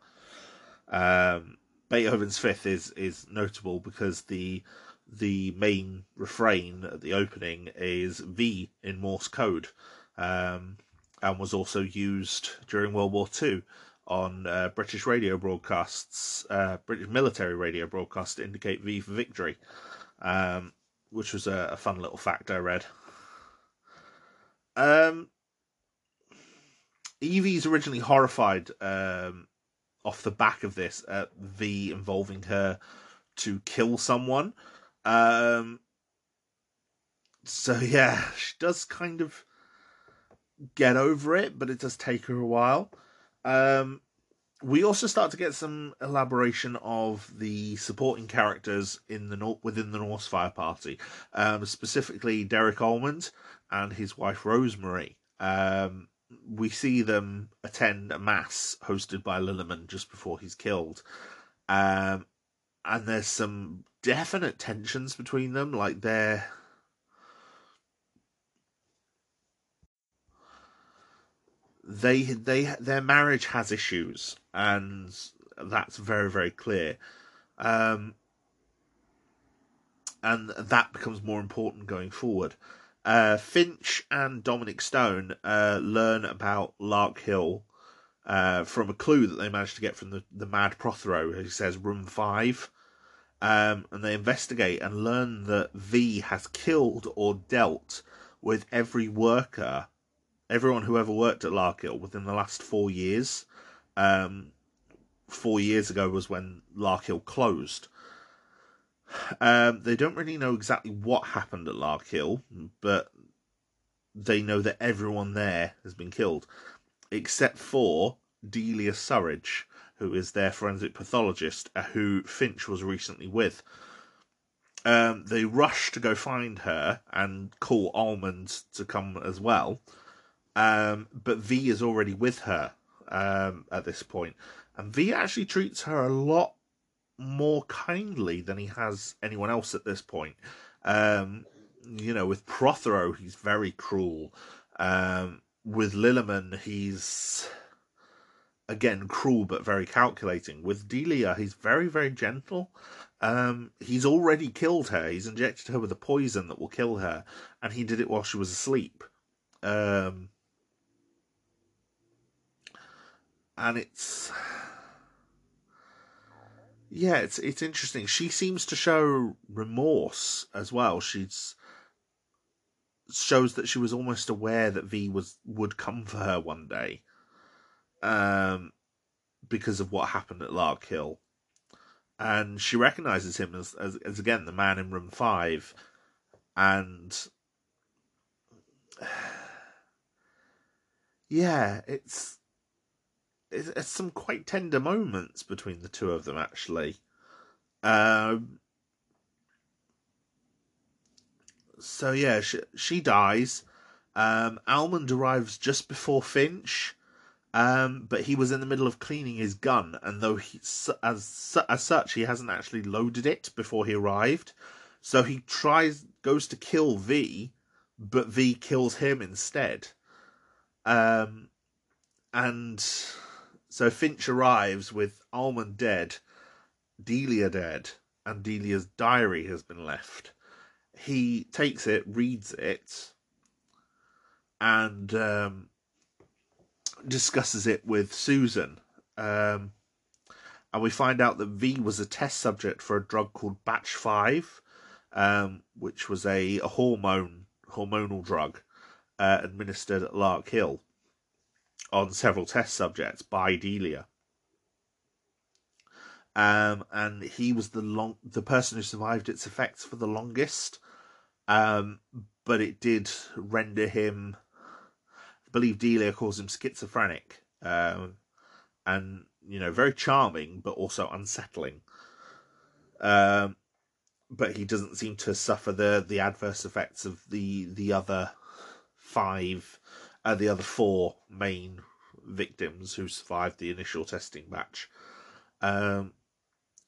Um, Beethoven's Fifth is is notable because the the main refrain at the opening is V in Morse code, um, and was also used during World War Two on uh, British radio broadcasts, uh, British military radio broadcasts to indicate V for victory, um, which was a, a, fun little fact I read. Um, Evie's originally horrified um, off the back of this at V involving her to kill someone. Um, so yeah, she does kind of get over it, but it does take her a while. Um, we also start to get some elaboration of the supporting characters in the within the Norsefire Party, um, specifically Derek Almond and his wife Rosemary. Um, we see them attend a mass hosted by Lilliman just before he's killed, um, and there's some definite tensions between them. Like they're they they their marriage has issues, and that's very very clear. Um, and that becomes more important going forward. Uh, Finch and Dominic Stone uh, learn about Larkhill uh, from a clue that they managed to get from the, the Mad Prothero, who says room five. Um, and they investigate and learn that V has killed or dealt with every worker everyone who ever worked at Larkhill within the last four years. Um, four years ago was when Larkhill closed. Um, they don't really know exactly what happened at Larkhill, but they know that everyone there has been killed, except for Delia Surridge, who is their forensic pathologist, uh, who Finch was recently with. Um, they rush to go find her and call Almond to come as well. Um, but V is already with her um, at this point, and V actually treats her a lot more kindly than he has anyone else at this point. Um, you know, with Prothero, he's very cruel. Um, with Lilliman, he's again cruel but very calculating. With Delia, he's very very gentle. Um, he's already killed her. He's injected her with a poison that will kill her, and he did it while she was asleep. Um, and it's yeah, it's it's interesting. She seems to show remorse as well. She's shows that she was almost aware that V was would come for her one day, um, because of what happened at Larkhill, and she recognizes him as, as as again the man in room five, and yeah, it's it's, some quite tender moments between the two of them actually. Um, so yeah, she, she dies. Um, Almond arrives just before Finch, um, but he was in the middle of cleaning his gun, and though he, as as such, he hasn't actually loaded it before he arrived. So he tries, goes to kill V, but V kills him instead. Um, and so Finch arrives with Almond dead, Delia dead, and Delia's diary has been left. He takes it, reads it, and um, discusses it with Susan. Um, and we find out that V was a test subject for a drug called Batch 5, um, which was a, a hormone hormonal drug uh, administered at Larkhill. On several test subjects by Delia. Um, and he was the long the person who survived its effects for the longest. Um, but it did render him. I believe Delia calls him schizophrenic, um, and you know, very charming but also unsettling. Um, but he doesn't seem to suffer the the adverse effects of the the other five, the other four main victims who survived the initial testing batch. Um,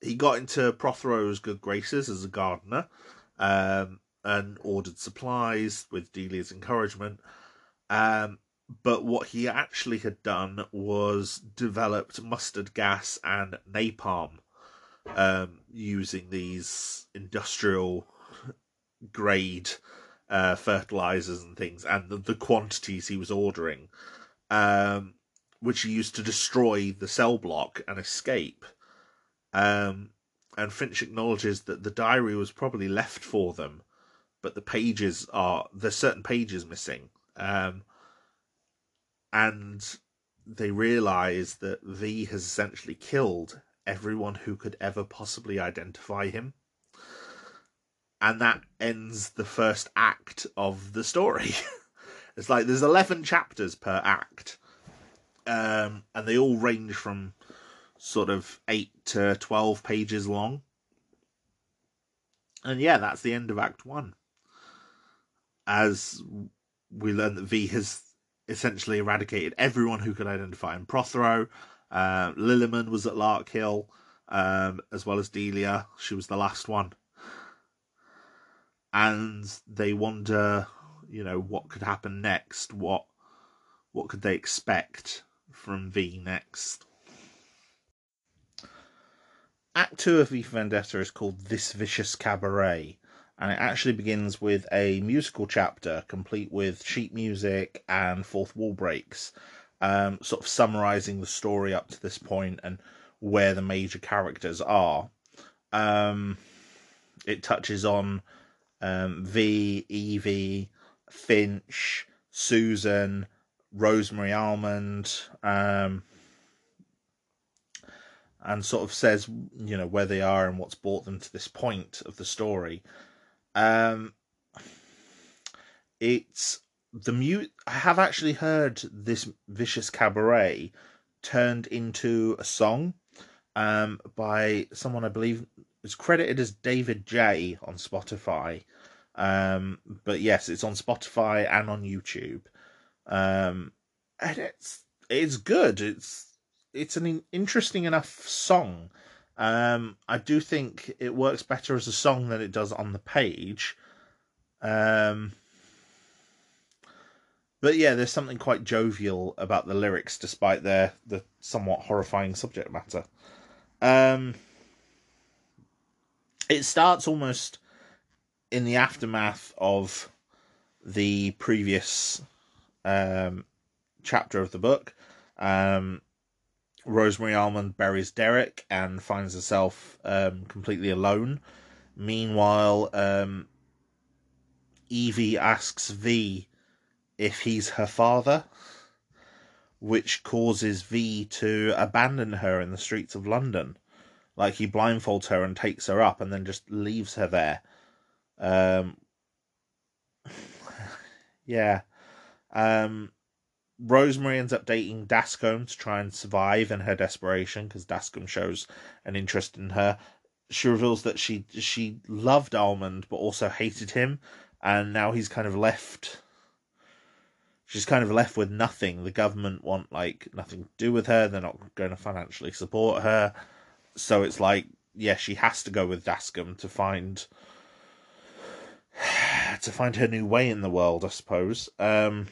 he got into Prothero's good graces as a gardener um, and ordered supplies with Delia's encouragement. Um, but what he actually had done was developed mustard gas and napalm um, using these industrial grade uh, fertilizers and things, and the, the, quantities he was ordering, um, which he used to destroy the cell block and escape. Um, and Finch acknowledges that the diary was probably left for them, but the pages are there's certain pages missing. Um, and they realize that V has essentially killed everyone who could ever possibly identify him. And that ends the first act of the story. it's like there's 11 chapters per act. Um, and they all range from sort of 8 to 12 pages long. And yeah, that's the end of Act 1. As we learn that V has essentially eradicated everyone who could identify him. Prothero, uh, Lilliman was at Larkhill, um, as well as Delia. She was the last one. And they wonder, you know, what could happen next? What what could they expect from V next? Act two of V for Vendetta is called This Vicious Cabaret, and it actually begins with a musical chapter complete with sheet music and fourth wall breaks, um, sort of summarizing the story up to this point and where the major characters are. Um, it touches on um, V, Evie, Finch, Susan, Rosemary Almond, um, and sort of says, you know, where they are and what's brought them to this point of the story. Um, it's the mute. I have actually heard this vicious cabaret turned into a song um, by someone I believe is credited as David J on Spotify. Um, but yes, it's on Spotify and on YouTube. Um, and it's it's good. It's it's an interesting enough song. Um, I do think it works better as a song than it does on the page. Um, but yeah, there's something quite jovial about the lyrics, despite their the somewhat horrifying subject matter. Um, it starts almost in the aftermath of the previous um, chapter of the book. Um, Rosemary Almond buries Derek and finds herself um, completely alone. Meanwhile, um, Evie asks V if he's her father, which causes V to abandon her in the streets of London. Like he blindfolds her and takes her up and then just leaves her there. Um, yeah. Um, Rosemary ends up dating Dascombe to try and survive in her desperation because Dascombe shows an interest in her. She reveals that she she loved Almond but also hated him, and now he's kind of left. She's kind of left with nothing. The government want like nothing to do with her. They're not going to financially support her, so it's like yeah, she has to go with Dascombe to find to find her new way in the world, I suppose. Um,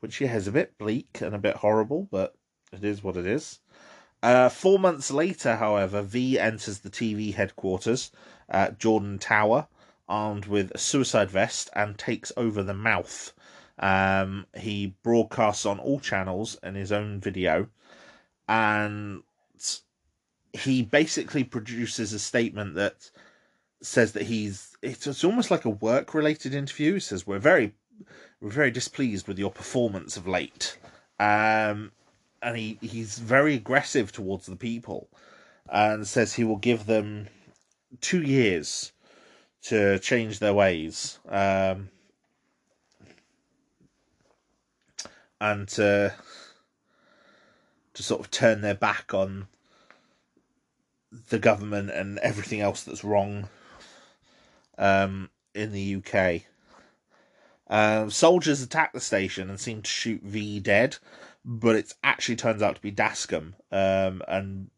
which yeah is a bit bleak and a bit horrible, but it is what it is. Uh, four months later, however, V enters the TV headquarters at Jordan Tower, armed with a suicide vest, and takes over the mouth. Um, he broadcasts on all channels in his own video, and he basically produces a statement that says that he's it's, it's almost like a work related interview. He says we're very we're very displeased with your performance of late. Um, and he, he's very aggressive towards the people and says he will give them two years to change their ways um, and to sort of turn their back on the government and everything else that's wrong um, in the UK. Um, soldiers attack the station and seem to shoot V dead, but it actually turns out to be Dascombe, um, and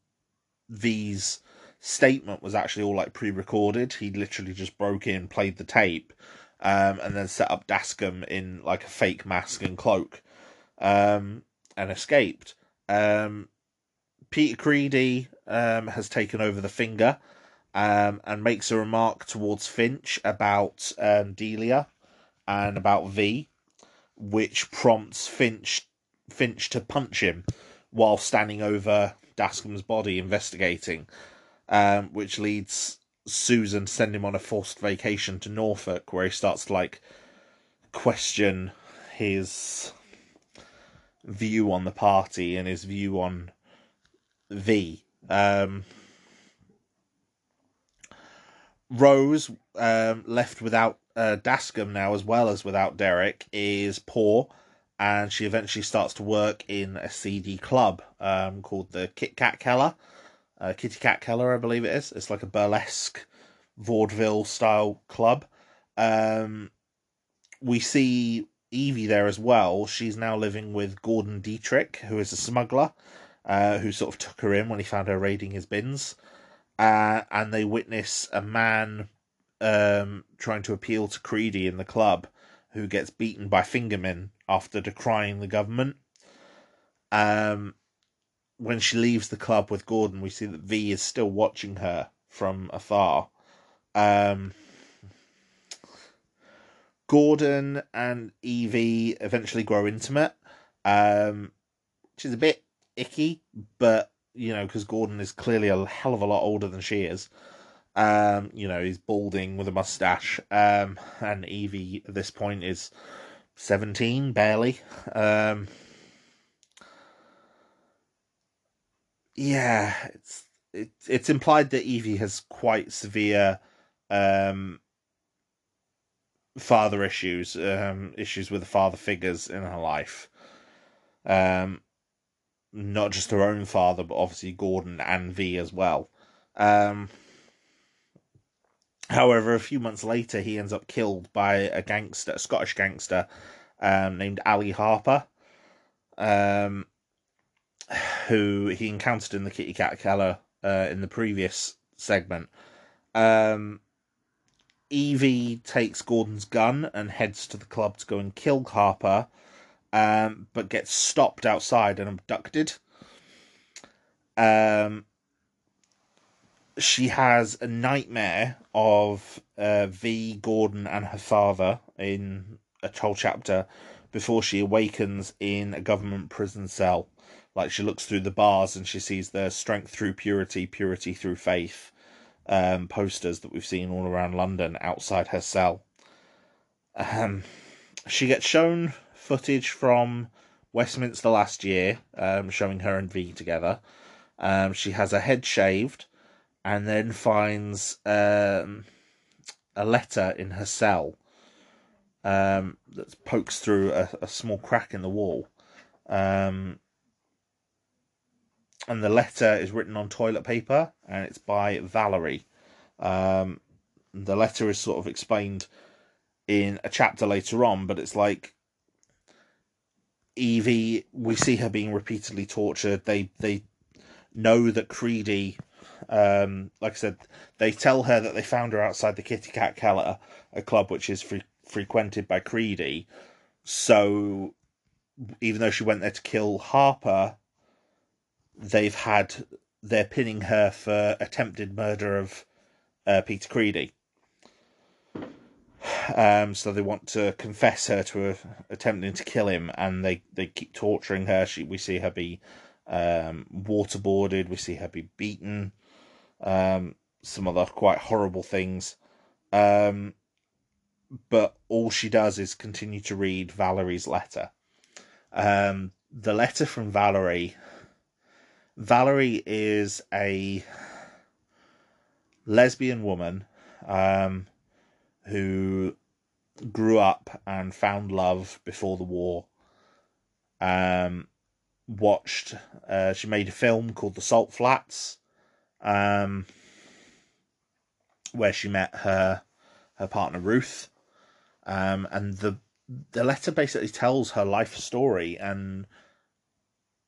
V's statement was actually all like pre-recorded. He literally just broke in, played the tape, um, and then set up Dascombe in like a fake mask and cloak, um, and escaped. Um, Peter Creedy um, has taken over the finger um, and makes a remark towards Finch about um, Delia and about V, which prompts Finch Finch to punch him while standing over Dascombe's body investigating, um, which leads Susan to send him on a forced vacation to Norfolk, where he starts to like question his view on the party and his view on V. Um, Rose, um, left without uh, Dascombe now, as well as without Derek, is poor, and she eventually starts to work in a seedy club um, called the Kit Kat Keller, uh, Kitty Kat Keller, I believe it is. It's like a burlesque vaudeville style club. Um, we see Evie there as well. She's now living with Gordon Dietrich, who is a smuggler, uh, who sort of took her in when he found her raiding his bins. Uh, and they witness a man um, trying to appeal to Creedy in the club, who gets beaten by fingermen after decrying the government. Um, when she leaves the club with Gordon, we see that V is still watching her from afar. Um, Gordon and Evie eventually grow intimate, um, which is a bit icky, but you know, because Gordon is clearly a hell of a lot older than she is. Um, you know, he's balding with a mustache, um, and Evie at this point is seventeen, barely. Um, yeah, it's it, it's implied that Evie has quite severe um, father issues, um, issues with the father figures in her life. Um, not just her own father, but obviously Gordon and V as well. Um, however, a few months later, he ends up killed by a gangster, a Scottish gangster um, named Ali Harper, um, who he encountered in the Kitty Kat Keller uh, in the previous segment. Um, Evie takes Gordon's gun and heads to the club to go and kill Harper, um, but gets stopped outside and abducted. Um, she has a nightmare of uh, V, Gordon, and her father in a whole chapter before she awakens in a government prison cell. Like she looks through the bars and she sees the strength through purity, purity through faith um, posters that we've seen all around London outside her cell. Um, she gets shown footage from Westminster last year, um, showing her and V together. Um, she has her head shaved, and then finds um, a letter in her cell um, that pokes through a, a, small crack in the wall. Um, and the letter is written on toilet paper, and it's by Valerie. Um, the letter is sort of explained in a chapter later on, but it's like Evie. We see her being repeatedly tortured. They they know that Creedy, um, like I said, they tell her that they found her outside the Kitty Kat Keller, a club which is fre- frequented by Creedy. So, even though she went there to kill Harper, they've had they're pinning her for attempted murder of uh, Peter Creedy. Um, so they want to confess her to a, attempting to kill him, and they, they keep torturing her. She we see her be um, waterboarded, we see her be beaten, um, some other quite horrible things. Um, but all she does is continue to read Valerie's letter. Um, the letter from Valerie. Valerie is a lesbian woman um, who grew up and found love before the war. Um, watched. Uh, she made a film called The Salt Flats, um, where she met her her partner Ruth, um, and the the letter basically tells her life story and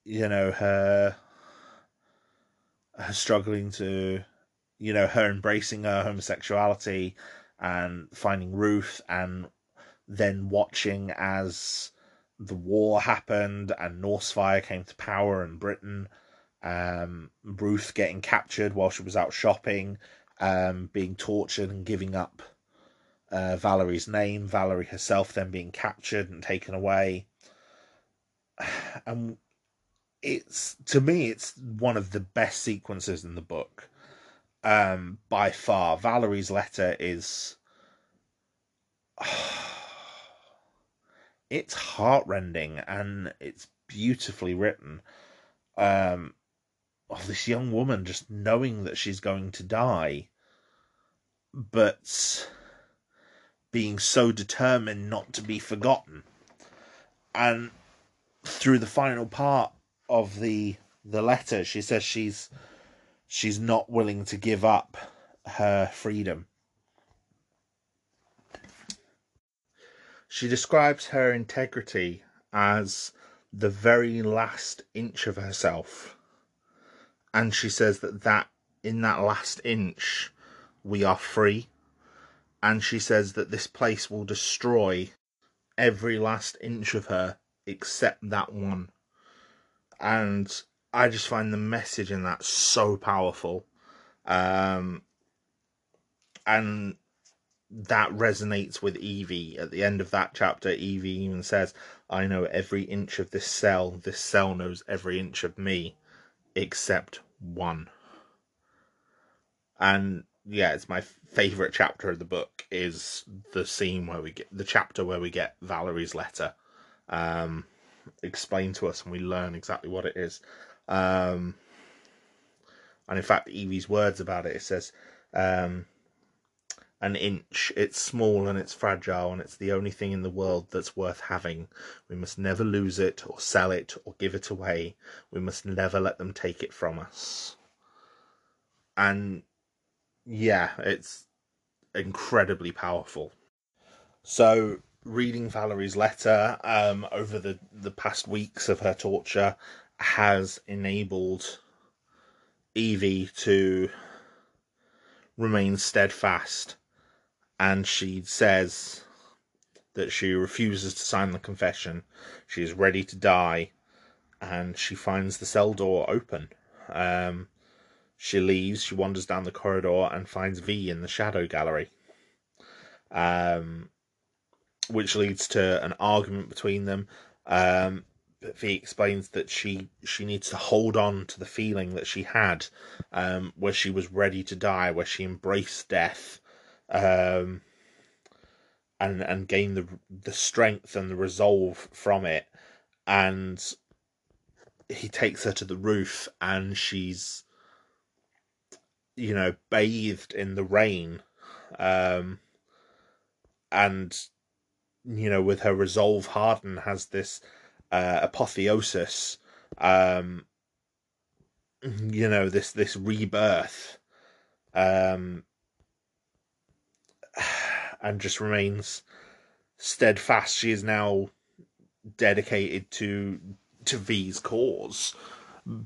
you know her her struggling to you know her embracing her homosexuality and finding Ruth and then watching as the war happened and Norsefire came to power in Britain. Um, Ruth getting captured while she was out shopping, um, being tortured and giving up uh, Valerie's name. Valerie herself then being captured and taken away. And it's to me, it's one of the best sequences in the book, um, by far. Valerie's letter is. it's heartrending and it's beautifully written. Um, of this young woman just knowing that she's going to die, but being so determined not to be forgotten. And through the final part of the the letter, she says she's she's not willing to give up her freedom. She describes her integrity as the very last inch of herself. And she says that, that in that last inch, we are free. And she says that this place will destroy every last inch of her except that one. And I just find the message in that so powerful. Um, and that resonates with Evie. At the end of that chapter, Evie even says, I know every inch of this cell. This cell knows every inch of me, except one. And yeah, it's my favorite chapter of the book is the scene where we get the chapter where we get Valerie's letter um, explained to us and we learn exactly what it is. Um, and in fact, Evie's words about it, it says, um, an inch. It's small and it's fragile, and it's the only thing in the world that's worth having. We must never lose it, or sell it, or give it away. We must never let them take it from us. And yeah, it's incredibly powerful. So, reading Valerie's letter um, over the, the past weeks of her torture has enabled Evie to remain steadfast and she says that she refuses to sign the confession. She is ready to die, and she finds the cell door open. Um, she leaves, she wanders down the corridor and finds V in the shadow gallery, um, which leads to an argument between them. Um, V explains that she she needs to hold on to the feeling that she had, um, where she was ready to die, where she embraced death, um, and and gain the the strength and the resolve from it. And he takes her to the roof, and she's, you know, bathed in the rain, um, and you know, with her resolve hardened, has this uh, apotheosis. Um, you know, this this rebirth. Um, and just remains steadfast. She is now dedicated to to V's cause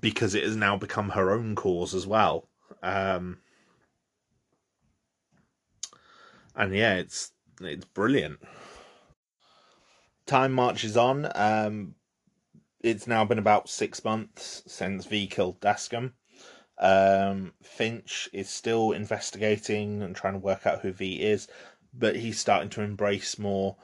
because it has now become her own cause as well. Um, and yeah, it's it's brilliant. Time marches on. Um, it's now been about six months since V killed Dascombe. Um, Finch is still investigating and trying to work out who V is, but he's starting to embrace more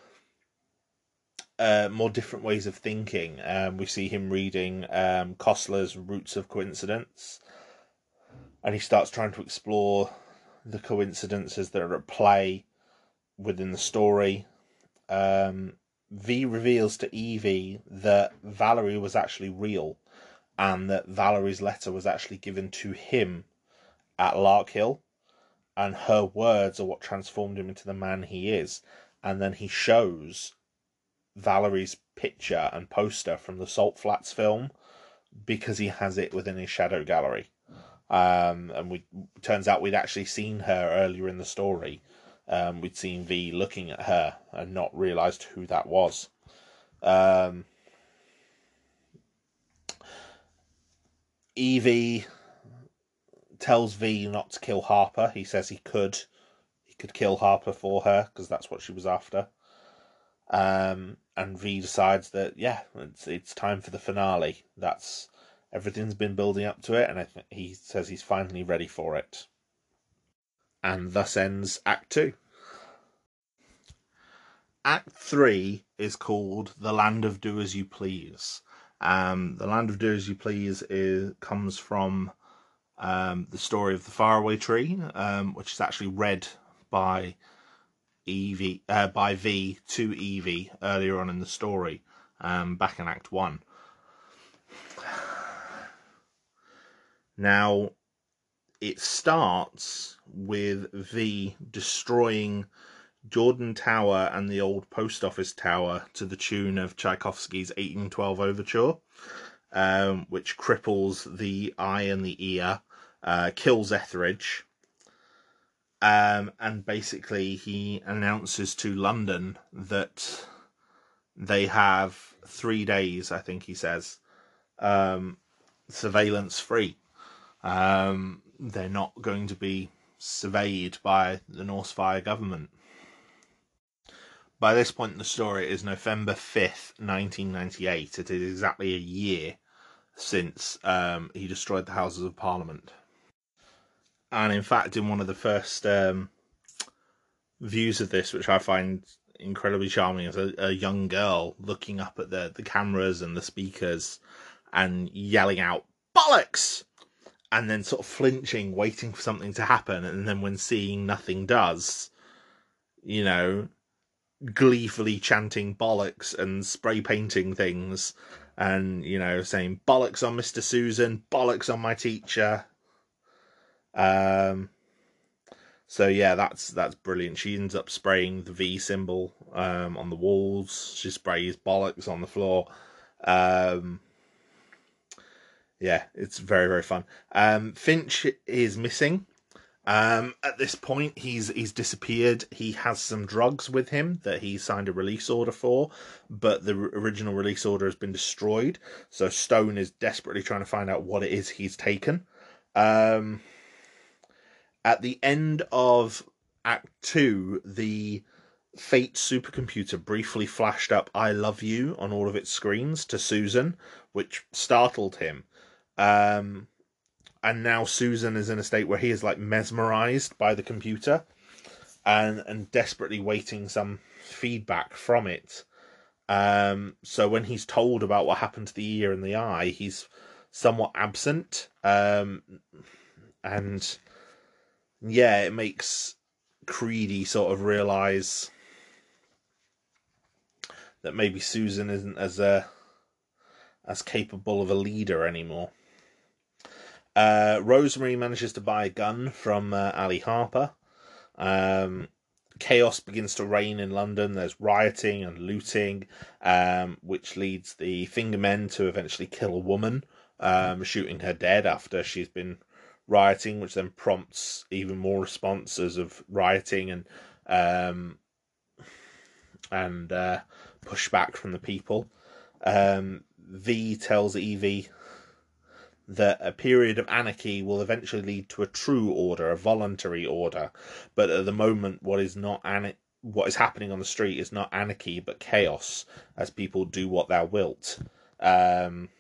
uh, more different ways of thinking. Um, we see him reading um, Koestler's Roots of Coincidence, and he starts trying to explore the coincidences that are at play within the story. Um, V reveals to Evie that Valerie was actually real and that Valerie's letter was actually given to him at Larkhill and her words are what transformed him into the man he is. And then he shows Valerie's picture and poster from the Salt Flats film because he has it within his shadow gallery. Um, and we turns out we'd actually seen her earlier in the story. Um, we'd seen V looking at her and not realised who that was. Um, Evie tells V not to kill Harper. He says he could. He could kill Harper for her because that's what she was after. Um, and V decides that yeah, it's it's time for the finale. That's everything's been building up to it, and I he says he's finally ready for it. And thus ends Act Two. Act Three is called The Land of Do As You Please. Um, the Land of Do As You Please is comes from um, the story of the Faraway Tree, um, which is actually read by Evie uh, by V to Evie earlier on in the story, um, back in Act One. Now, it starts with V destroying Jordan Tower and the old post office tower to the tune of Tchaikovsky's 1812 Overture, um, which cripples the eye and the ear, uh, kills Etheridge, um, and basically he announces to London that they have three days, I think he says, um, surveillance free. Um, they're not going to be surveyed by the Norsefire government. By this point in the story, it is November 5th, 1998. It is exactly a year since um, he destroyed the Houses of Parliament. And in fact, in one of the first um, views of this, which I find incredibly charming, is a, a young girl looking up at the, the cameras and the speakers and yelling out, bollocks! And then sort of flinching, waiting for something to happen. And then when seeing nothing does, you know, gleefully chanting bollocks and spray painting things and you know saying bollocks on mr susan bollocks on my teacher. Um so yeah that's that's brilliant. She ends up spraying the v symbol um on the walls. She sprays bollocks on the floor. Um yeah it's very very fun um finch is missing um, at this point, he's he's disappeared. He has some drugs with him that he signed a release order for, but the original release order has been destroyed. So Stone is desperately trying to find out what it is he's taken. Um, at the end of Act Two, the Fate supercomputer briefly flashed up "I love you" on all of its screens to Susan, which startled him. Um, and now Susan is in a state where he is like mesmerized by the computer and and desperately waiting some feedback from it. Um, so when he's told about what happened to the ear and the eye, he's somewhat absent. Um, and yeah, it makes Creedy sort of realize that maybe Susan isn't as a uh, as capable of a leader anymore. Uh, Rosemary manages to buy a gun from uh, Ali Harper. Um, chaos begins to reign in London. There's rioting and looting, um, which leads the Fingermen to eventually kill a woman, um, shooting her dead after she's been rioting, which then prompts even more responses of rioting and um, and uh, pushback from the people. Um, v tells Evie that a period of anarchy will eventually lead to a true order, a voluntary order. But at the moment, what is not an- what is happening on the street is not anarchy but chaos, as people do what thou wilt. Um,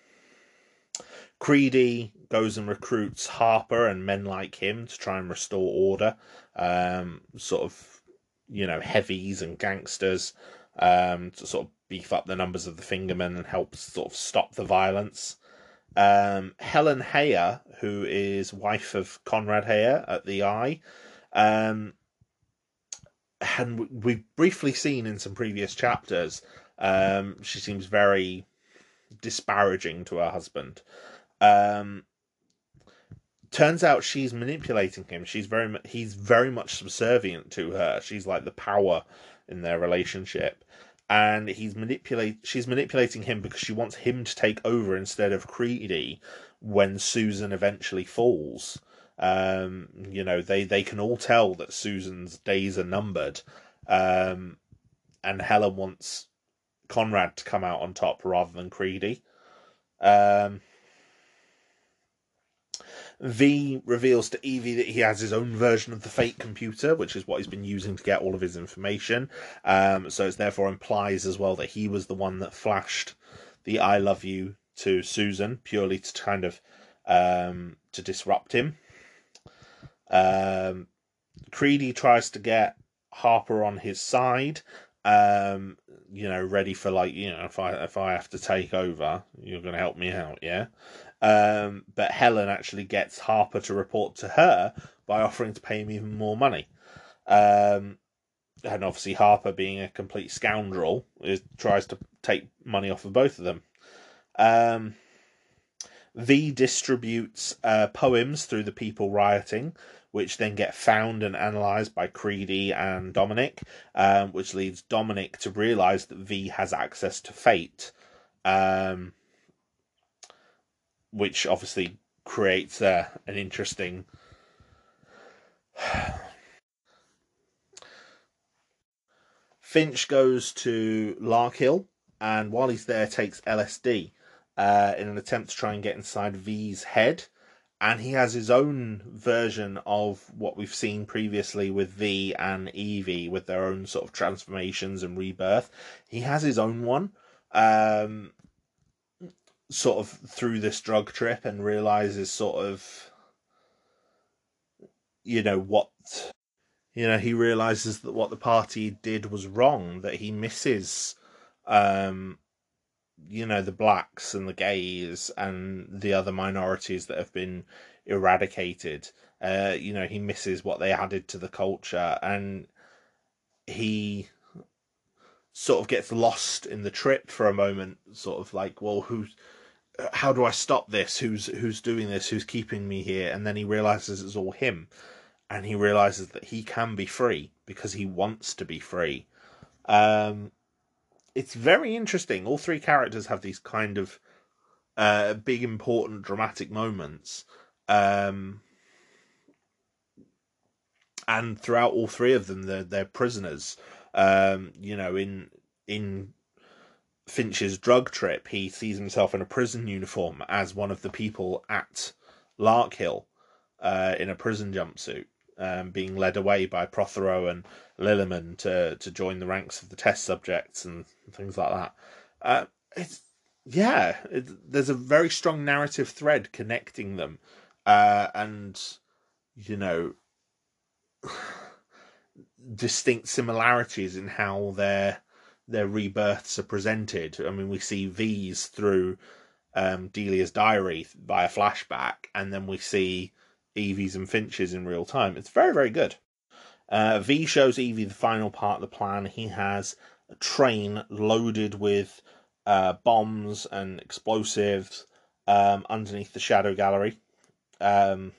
Creedy goes and recruits Harper and men like him to try and restore order. Um, sort of, you know, heavies and gangsters um, to sort of beef up the numbers of the Fingermen and help sort of stop the violence. Um, Helen Heyer, who is wife of Conrad Heyer at the Eye, um, and we've briefly seen in some previous chapters Um, she seems very disparaging to her husband. Um, turns out she's manipulating him. She's very he's very much subservient to her. She's like the power in their relationship, and he's manipulate. She's manipulating him because she wants him to take over instead of Creedy when Susan eventually falls. Um, you know, they they can all tell that Susan's days are numbered, um, and Helen wants Conrad to come out on top rather than Creedy. Um, V reveals to Evie that he has his own version of the Fate computer, which is what he's been using to get all of his information. Um, so it therefore implies as well that he was the one that flashed the "I love you" to Susan purely to kind of um, to disrupt him. Um, Creedy tries to get Harper on his side, um, you know, ready for like, you know, if I if I have to take over, you're going to help me out, yeah. Um, but Helen actually gets Harper to report to her by offering to pay him even more money. Um, and obviously Harper, being a complete scoundrel, is, tries to take money off of both of them. Um, V distributes uh, poems through the people rioting, which then get found and analysed by Creedy and Dominic, um, which leads Dominic to realise that V has access to fate, um, which obviously creates uh, an interesting. Finch goes to Larkhill, and while he's there, takes LSD uh, in an attempt to try and get inside V's head and he has his own version of what we've seen previously with V and Evie with their own sort of transformations and rebirth. He has his own one, um, sort of through this drug trip and realizes sort of, you know, what, you know, he realizes that what the party did was wrong, that he misses, um, you know the blacks and the gays and the other minorities that have been eradicated. Uh you know he misses what they added to the culture and he sort of gets lost in the trip for a moment sort of like well who's how do i stop this who's who's doing this who's keeping me here and then he realizes it's all him and he realizes that he can be free because he wants to be free um it's very interesting. All three characters have these kind of uh, big, important, dramatic moments. Um, and throughout all three of them, they're, they're prisoners. Um, you know, in in Finch's drug trip, he sees himself in a prison uniform as one of the people at Larkhill uh, in a prison jumpsuit um, being led away by Prothero and Lilliman to to join the ranks of the test subjects and things like that. Uh, it's yeah, it, there's a very strong narrative thread connecting them, uh, and you know, distinct similarities in how their their rebirths are presented. I mean, we see V's through um, Delia's diary via flashback, and then we see Evie's and Finch's in real time. It's very, very good. Uh, v shows Evie the final part of the plan. He has a train loaded with uh, bombs and explosives um, underneath the Shadow Gallery. Um,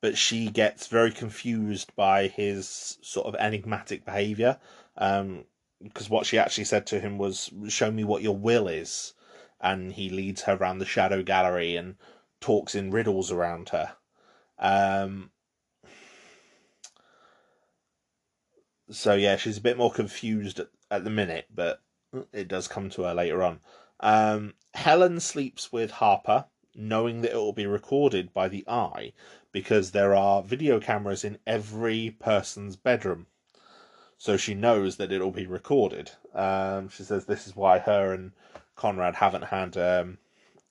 but she gets very confused by his sort of enigmatic behavior. Um, because what she actually said to him was, Show me what your will is. And he leads her around the Shadow Gallery and talks in riddles around her. Um, so yeah, she's a bit more confused at, at, the minute, but it does come to her later on. Um, Helen sleeps with Harper, knowing that it will be recorded by the eye because there are video cameras in every person's bedroom. So she knows that it'll be recorded. Um, she says this is why her and Conrad haven't had um,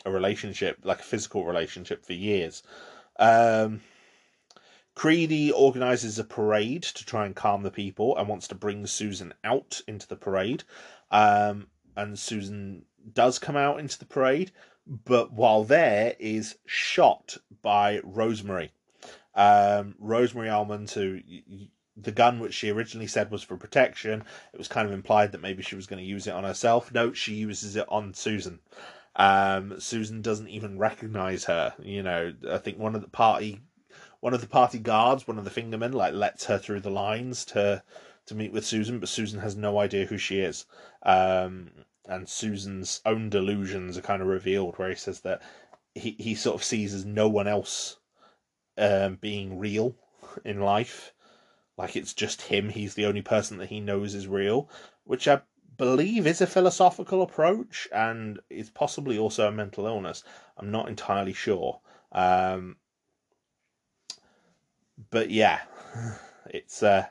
a relationship, like a physical relationship, for years. Um, Creedy organizes a parade to try and calm the people and wants to bring Susan out into the parade. Um, and Susan does come out into the parade, but while there is shot by Rosemary. Um, Rosemary Almond, who the gun, which she originally said was for protection, it was kind of implied that maybe she was going to use it on herself. No, she uses it on Susan. Um, Susan doesn't even recognize her. You know, I think one of the party, one of the party guards, one of the fingermen, like lets her through the lines to to meet with Susan, but Susan has no idea who she is. Um, and Susan's own delusions are kind of revealed, where he says that he he sort of sees as no one else um, being real in life. Like it's just him. He's the only person that he knows is real, which I believe is a philosophical approach and is possibly also a mental illness. I'm not entirely sure. Um, but yeah, it's uh,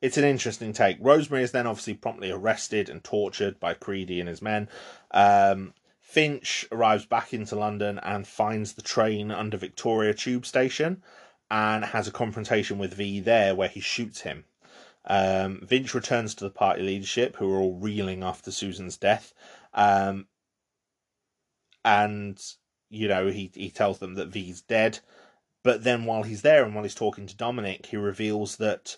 it's an interesting take. Rosemary is then obviously promptly arrested and tortured by Creedy and his men. Um, Finch arrives back into London and finds the train under Victoria Tube Station and has a confrontation with V there where he shoots him. Um, Finch returns to the party leadership, who are all reeling after Susan's death. Um, and, you know, he, he tells them that V's dead. But then while he's there and while he's talking to Dominic, he reveals that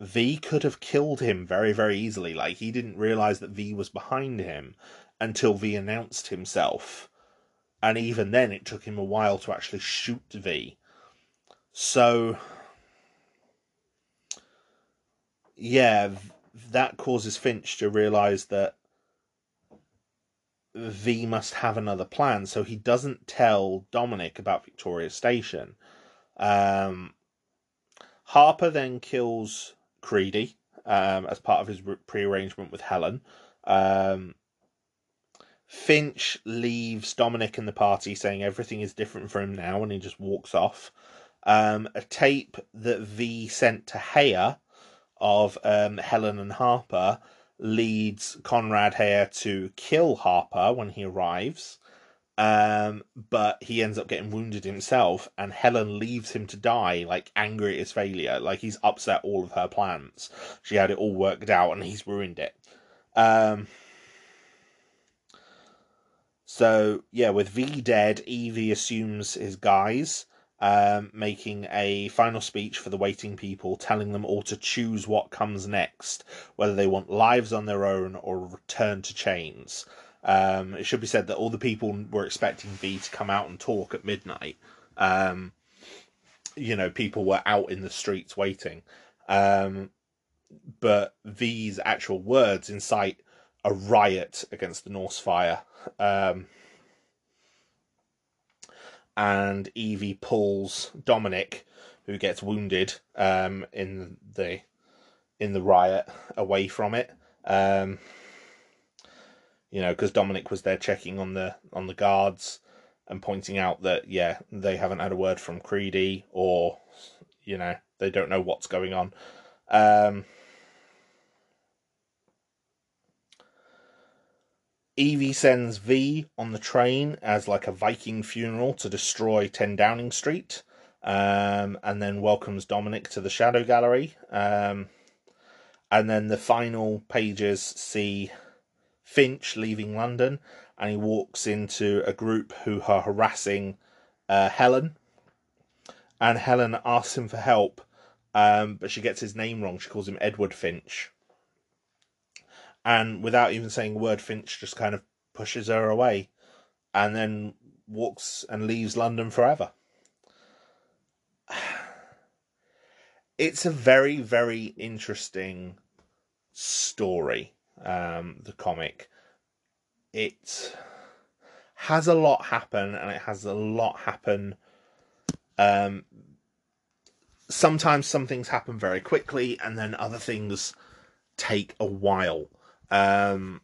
V could have killed him very, very easily. Like, he didn't realize that V was behind him until V announced himself. And even then, it took him a while to actually shoot V. So, yeah, that causes Finch to realize that V must have another plan. So he doesn't tell Dominic about Victoria Station. Um, Harper then kills Creedy um, as part of his prearrangement with Helen. Um, Finch leaves Dominic and the party saying everything is different for him now and he just walks off. Um, a tape that V sent to Heyer of um, Helen and Harper leads Conrad Heyer to kill Harper when he arrives. Um, but he ends up getting wounded himself, and Helen leaves him to die, like angry at his failure. Like he's upset all of her plans. She had it all worked out, and he's ruined it. Um, so yeah, with V dead, Evie assumes his guise, um, making a final speech for the waiting people, telling them all to choose what comes next, whether they want lives on their own or return to chains. Um, it should be said that all the people were expecting V to come out and talk at midnight. Um, you know, people were out in the streets waiting. Um, but V's actual words incite a riot against the Norsefire. Um, and Evie pulls Dominic, who gets wounded um, in the in the riot, away from it. Um, you know, because Dominic was there checking on the on the guards and pointing out that yeah, they haven't had a word from Creedy or you know they don't know what's going on. Um, Evie sends V on the train as like a Viking funeral to destroy 10 Downing Street, um, and then welcomes Dominic to the Shadow Gallery. Um, and then the final pages see Finch leaving London, and he walks into a group who are harassing uh, Helen. And Helen asks him for help, um, but she gets his name wrong. She calls him Edward Finch. And without even saying a word, Finch just kind of pushes her away and then walks and leaves London forever. It's a very, very interesting story um, the comic. It has a lot happen, and it has a lot happen. Um, sometimes some things happen very quickly, and then other things take a while. Um,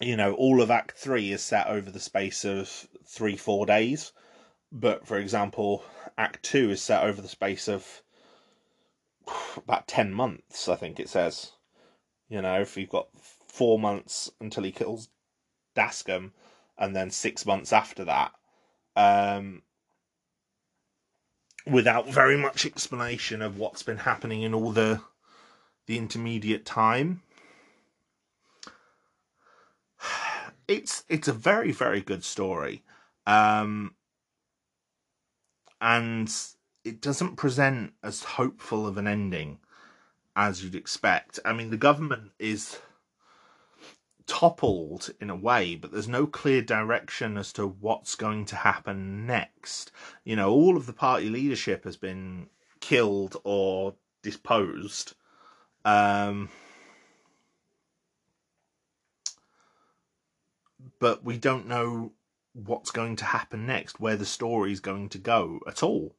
you know, all of Act Three is set over the space of three, four days. But for example, Act Two is set over the space of about 10 months, I think it says. You know, if you've got four months until he kills Dascombe, and then six months after that, um, without very much explanation of what's been happening in all the the intermediate time. It's it's a very very good story, um, and it doesn't present as hopeful of an ending as you'd expect. I mean, the government is toppled in a way, but there's no clear direction as to what's going to happen next. You know, all of the party leadership has been killed or disposed. Um, but we don't know what's going to happen next, where the story is going to go at all.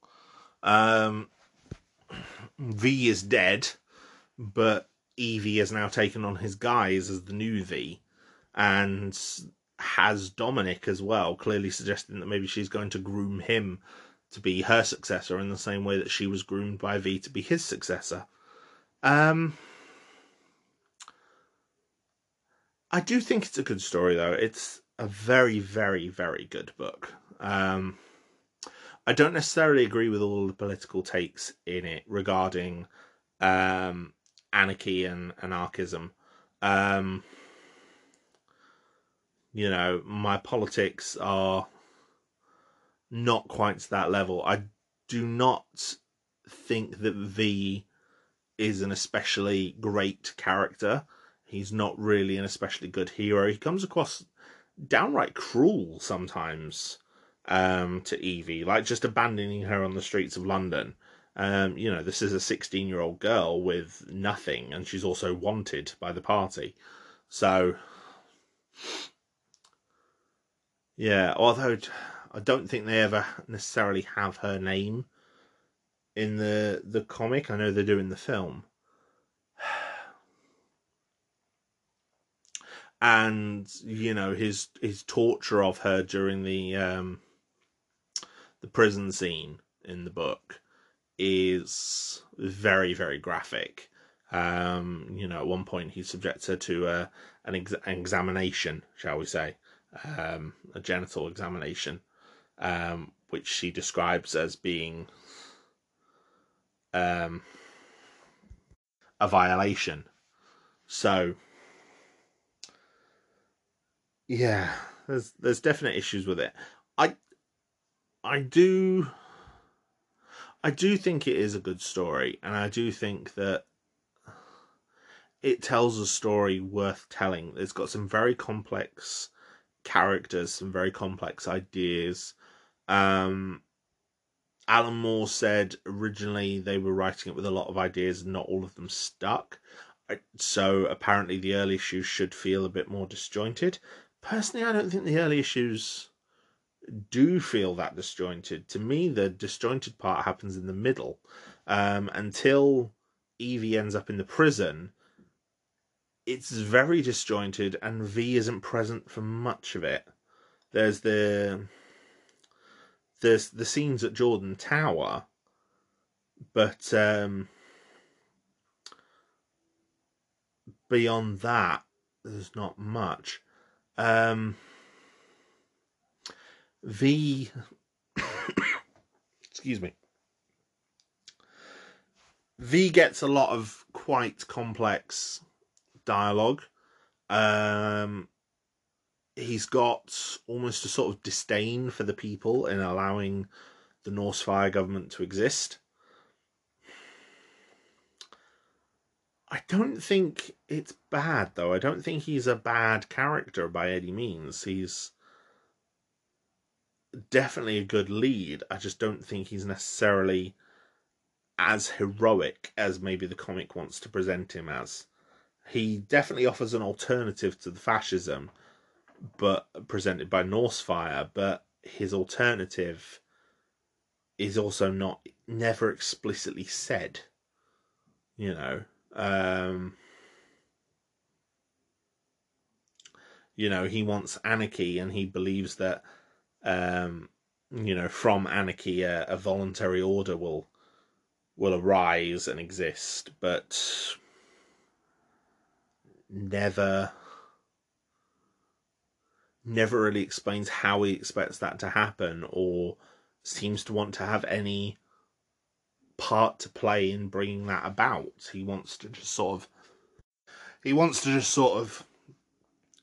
Um, v is dead, but Evie has now taken on his guise as the new V, and has Dominic as well, clearly suggesting that maybe she's going to groom him to be her successor in the same way that she was groomed by V to be his successor. Um, I do think it's a good story, though. It's a very, very, very good book. Um, I don't necessarily agree with all the political takes in it regarding um, anarchy and anarchism. Um, you know, my politics are not quite to that level. I do not think that V is an especially great character. He's not really an especially good hero. He comes across downright cruel sometimes um, to Evie, like just abandoning her on the streets of London. Um, you know, this is a 16 year old girl with nothing, and she's also wanted by the party. So, yeah, although I don't think they ever necessarily have her name in the the comic. I know they do in the film. And you know his his torture of her during the um, the prison scene in the book is very very graphic. Um, you know, at one point he subjects her to a, an ex- examination, shall we say, um, a genital examination, um, which she describes as being um, a violation. So, yeah, there's there's definite issues with it. I I do I do think it is a good story, and I do think that it tells a story worth telling. It's got some very complex characters, some very complex ideas. Um, Alan Moore said originally they were writing it with a lot of ideas, and not all of them stuck. So apparently, the early issues should feel a bit more disjointed. Personally, I don't think the early issues do feel that disjointed. To me, the disjointed part happens in the middle. Um, until Evie ends up in the prison, it's very disjointed, and V isn't present for much of it. There's the there's the scenes at Jordan Tower, but um, beyond that, there's not much. Um, V, excuse me. V gets a lot of quite complex dialogue. Um, he's got almost a sort of disdain for the people in allowing the Norsefire government to exist. I don't think it's bad though. I don't think he's a bad character by any means. He's definitely a good lead. I just don't think he's necessarily as heroic as maybe the comic wants to present him as. He definitely offers an alternative to the fascism, but presented by Norsefire, But his alternative is also not never explicitly said. You know, um, you know, he wants anarchy, and he believes that um, you know, from anarchy, a, a voluntary order will will arise and exist, but never never really explains how he expects that to happen or seems to want to have any part to play in bringing that about. He wants to just sort of he wants to just sort of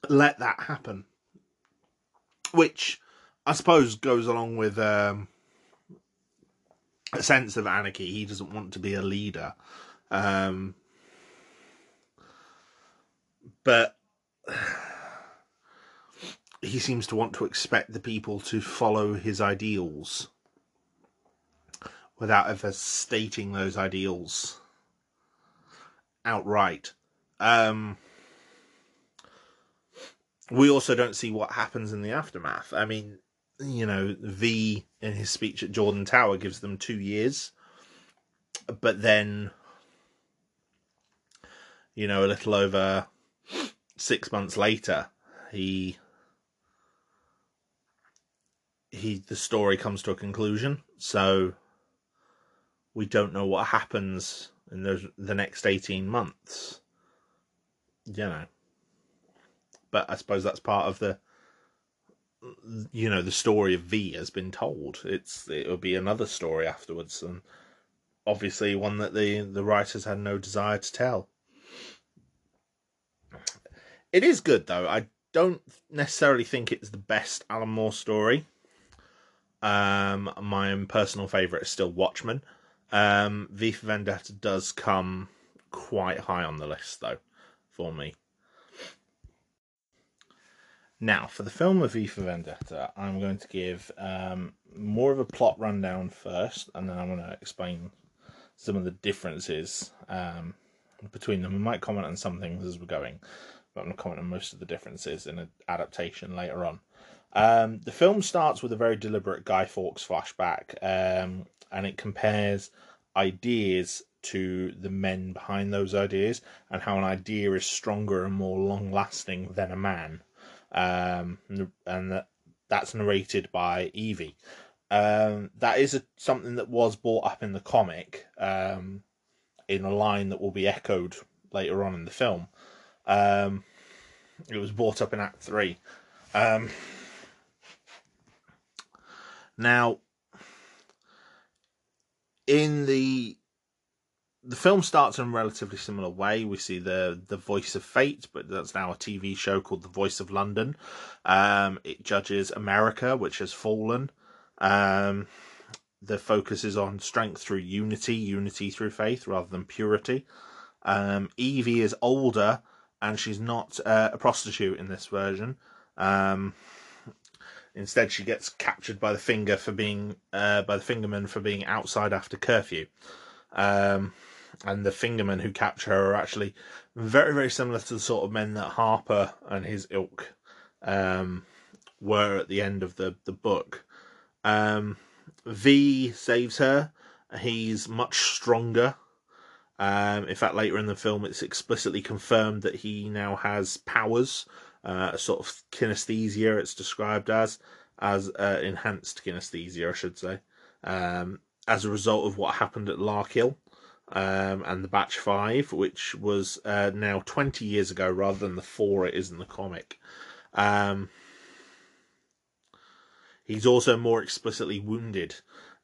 let that happen. Which I suppose goes along with um, a sense of anarchy. He doesn't want to be a leader. Um, but he seems to want to expect the people to follow his ideals without ever stating those ideals outright. Um, we also don't see what happens in the aftermath. I mean, you know, V in his speech at Jordan Tower gives them two years, but then, you know, a little over six months later, he he the story comes to a conclusion. So we don't know what happens in those the next eighteen months. You know, but I suppose that's part of the you know the story of V has been told. It's it will be another story afterwards, and obviously one that the the writers had no desire to tell. It is good though. I don't necessarily think it's the best Alan Moore story. Um, my personal favorite is still Watchmen. Um, V for Vendetta does come quite high on the list though for me. Now, for the film of V for Vendetta, I'm going to give um, more of a plot rundown first, and then I'm going to explain some of the differences um, between them. I might comment on some things as we're going, but I'm going to comment on most of the differences in an adaptation later on. Um, the film starts with a very deliberate Guy Fawkes flashback, um, and it compares ideas to the men behind those ideas, and how an idea is stronger and more long lasting than a man um, and that, that's narrated by Evie. Um, that is a, something that was brought up in the comic um, in a line that will be echoed later on in the film. Um, it was brought up in Act Three. Um, now, in the the film starts in a relatively similar way. We see the the voice of fate, but that's now a TV show called The Voice of London. Um, it judges America, which has fallen. Um, the focus is on strength through unity, unity through faith, rather than purity. Um, Evie is older, and she's not uh, a prostitute in this version. Um, instead, she gets captured by the finger for being uh, by the fingerman for being outside after curfew. Um, and the fingermen who capture her are actually very, very similar to the sort of men that Harper and his ilk um, were at the end of the, the book. Um, v saves her. He's much stronger. Um, in fact, later in the film, it's explicitly confirmed that he now has powers, uh, a sort of kinesthesia. It's described as as uh, enhanced kinesthesia, I should say, um, as a result of what happened at Larkhill um, and the Batch 5, which was uh, now 20 years ago rather than the 4 it is in the comic. Um, he's also more explicitly wounded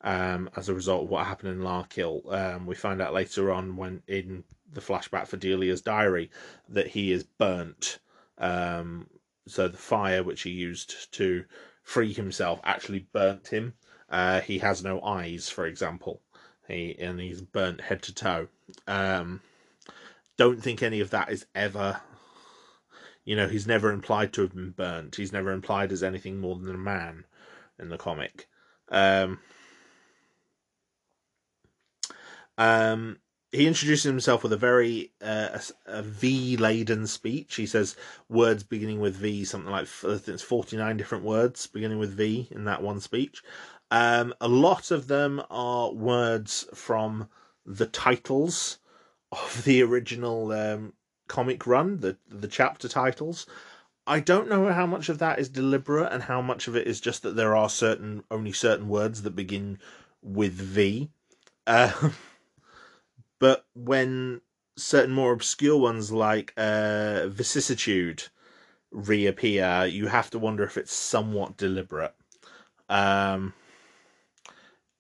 um, as a result of what happened in Larkhill. Um, we find out later on when in the flashback for Delia's diary that he is burnt. Um, so the fire which he used to free himself actually burnt him. Uh, he has no eyes, for example. He and he's burnt head to toe. Um, don't think any of that is ever. You know, he's never implied to have been burnt. He's never implied as anything more than a man in the comic. Um, um, he introduces himself with a very uh, a, a V laden speech. He says words beginning with V, something like I think it's forty nine different words beginning with V in that one speech. Um, a lot of them are words from the titles of the original um, comic run, the the chapter titles. I don't know how much of that is deliberate and how much of it is just that there are certain only certain words that begin with V. Uh, but when certain more obscure ones like uh, vicissitude reappear, you have to wonder if it's somewhat deliberate. Um,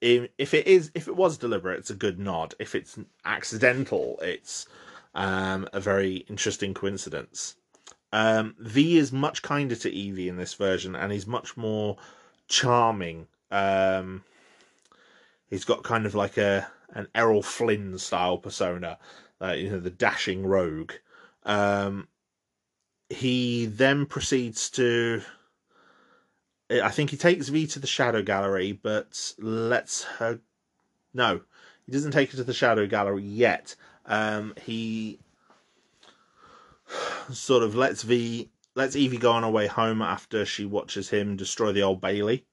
if it is if it was deliberate it's a good nod. If it's accidental it's um, a very interesting coincidence. Um, v is much kinder to evie in this version and he's much more charming. Um, he's got kind of like a an Errol Flynn style persona, uh, you know, the dashing rogue. Um, he then proceeds to. I think he takes V to the Shadow Gallery, but lets her. No, he doesn't take her to the Shadow Gallery yet. Um, he sort of lets V lets Evie go on her way home after she watches him destroy the Old Bailey.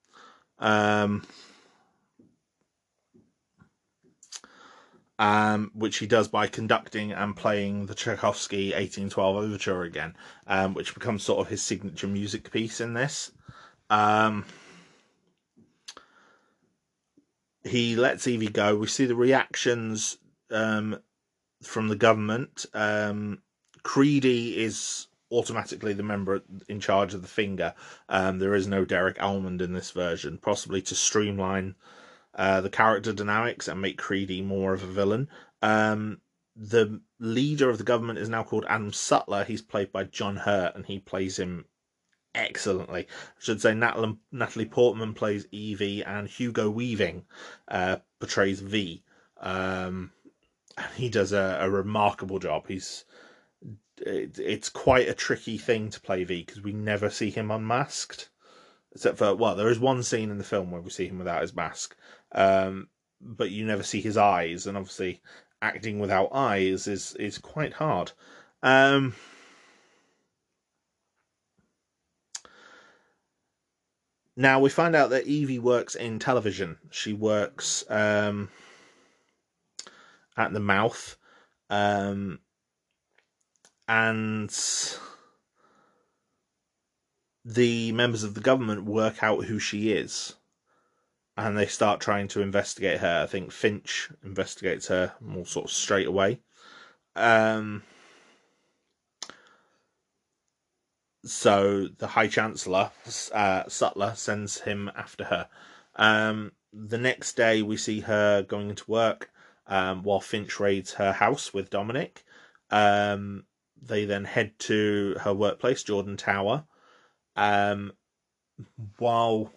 Um, um, which he does by conducting and playing the Tchaikovsky 1812 Overture again, um, which becomes sort of his signature music piece in this. Um, he lets Evie go. We see the reactions um, from the government. Um, Creedy is automatically the member in charge of the finger. Um, there is no Derek Almond in this version, possibly to streamline uh, the character dynamics and make Creedy more of a villain. Um, the leader of the government is now called Adam Sutler. He's played by John Hurt, and he plays him excellently. I should say Natalie, Portman plays Evie, and Hugo Weaving uh, portrays V. Um, and he does a, a remarkable job. He's it, it's quite a tricky thing to play V because we never see him unmasked, except for well, there is one scene in the film where we see him without his mask, um, but you never see his eyes, and obviously acting without eyes is is quite hard. Um, now we find out that Evie works in television. She works um, at the mouth, um, and the members of the government work out who she is and they start trying to investigate her. I think Finch investigates her more sort of straight away. Um, so the High Chancellor, uh, Sutler, sends him after her. Um, the next day, we see her going into work um, while Finch raids her house with Dominic. Um, they then head to her workplace, Jordan Tower. Um, while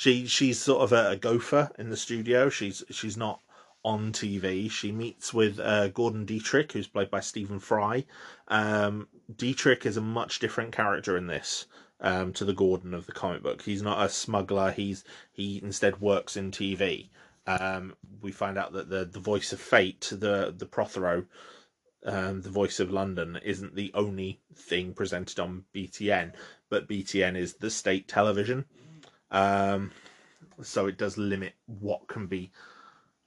she she's sort of a, a, gopher in the studio. She's she's not on TV. She meets with uh, Gordon Dietrich, who's played by Stephen Fry. Um, Dietrich is a much different character in this um, to the Gordon of the comic book. He's not a smuggler. He's he instead works in TV. Um, we find out that the the voice of fate, the the Prothero, um, the voice of London, isn't the only thing presented on BTN, but BTN is the state television. Um, so it does limit what can be,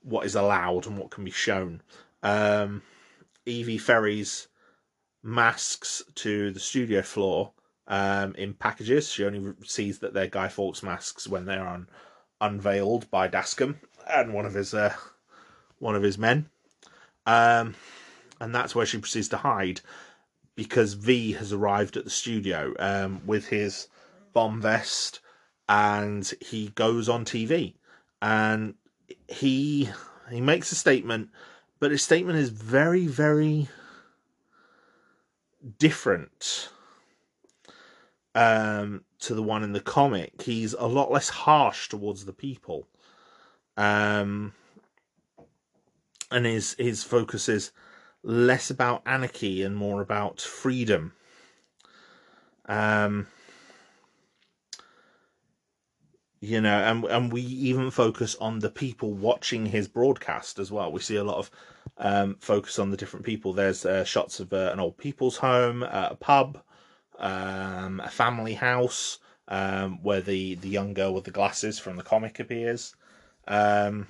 what is allowed and what can be shown. Um, Evie ferries masks to the studio floor um, in packages. She only sees that they're Guy Fawkes masks when they're un- unveiled by Dascombe and one of his uh, one of his men. Um, and that's where she proceeds to hide because V has arrived at the studio um, with his bomb vest and he goes on TV and he he makes a statement, but his statement is very very different um, to the one in the comic. He's a lot less harsh towards the people, um, and his his focus is less about anarchy and more about freedom. Um, you know and and we even focus on the people watching his broadcast as well. We see a lot of um, focus on the different people. There's uh, shots of uh, an old people's home uh, a pub um, a family house um, where the the young girl with the glasses from the comic appears. Um,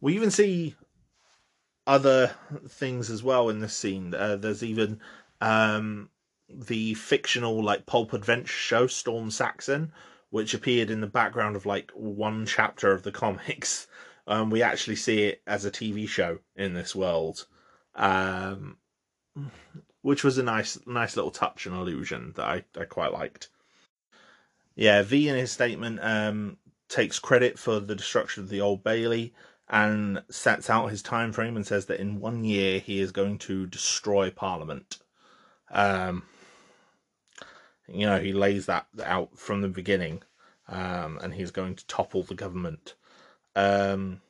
we even see other things as well in this scene. Uh, there's even um, the fictional like pulp adventure show storm saxon which appeared in the background of like one chapter of the comics. Um, we actually see it as a TV show in this world, um, which was a nice, nice little touch and illusion that I, I quite liked. Yeah, V in his statement um, takes credit for the destruction of the Old Bailey and sets out his time frame and says that in one year he is going to destroy Parliament. Um, you know, he lays that out from the beginning. um, and he's going to topple the government. Um,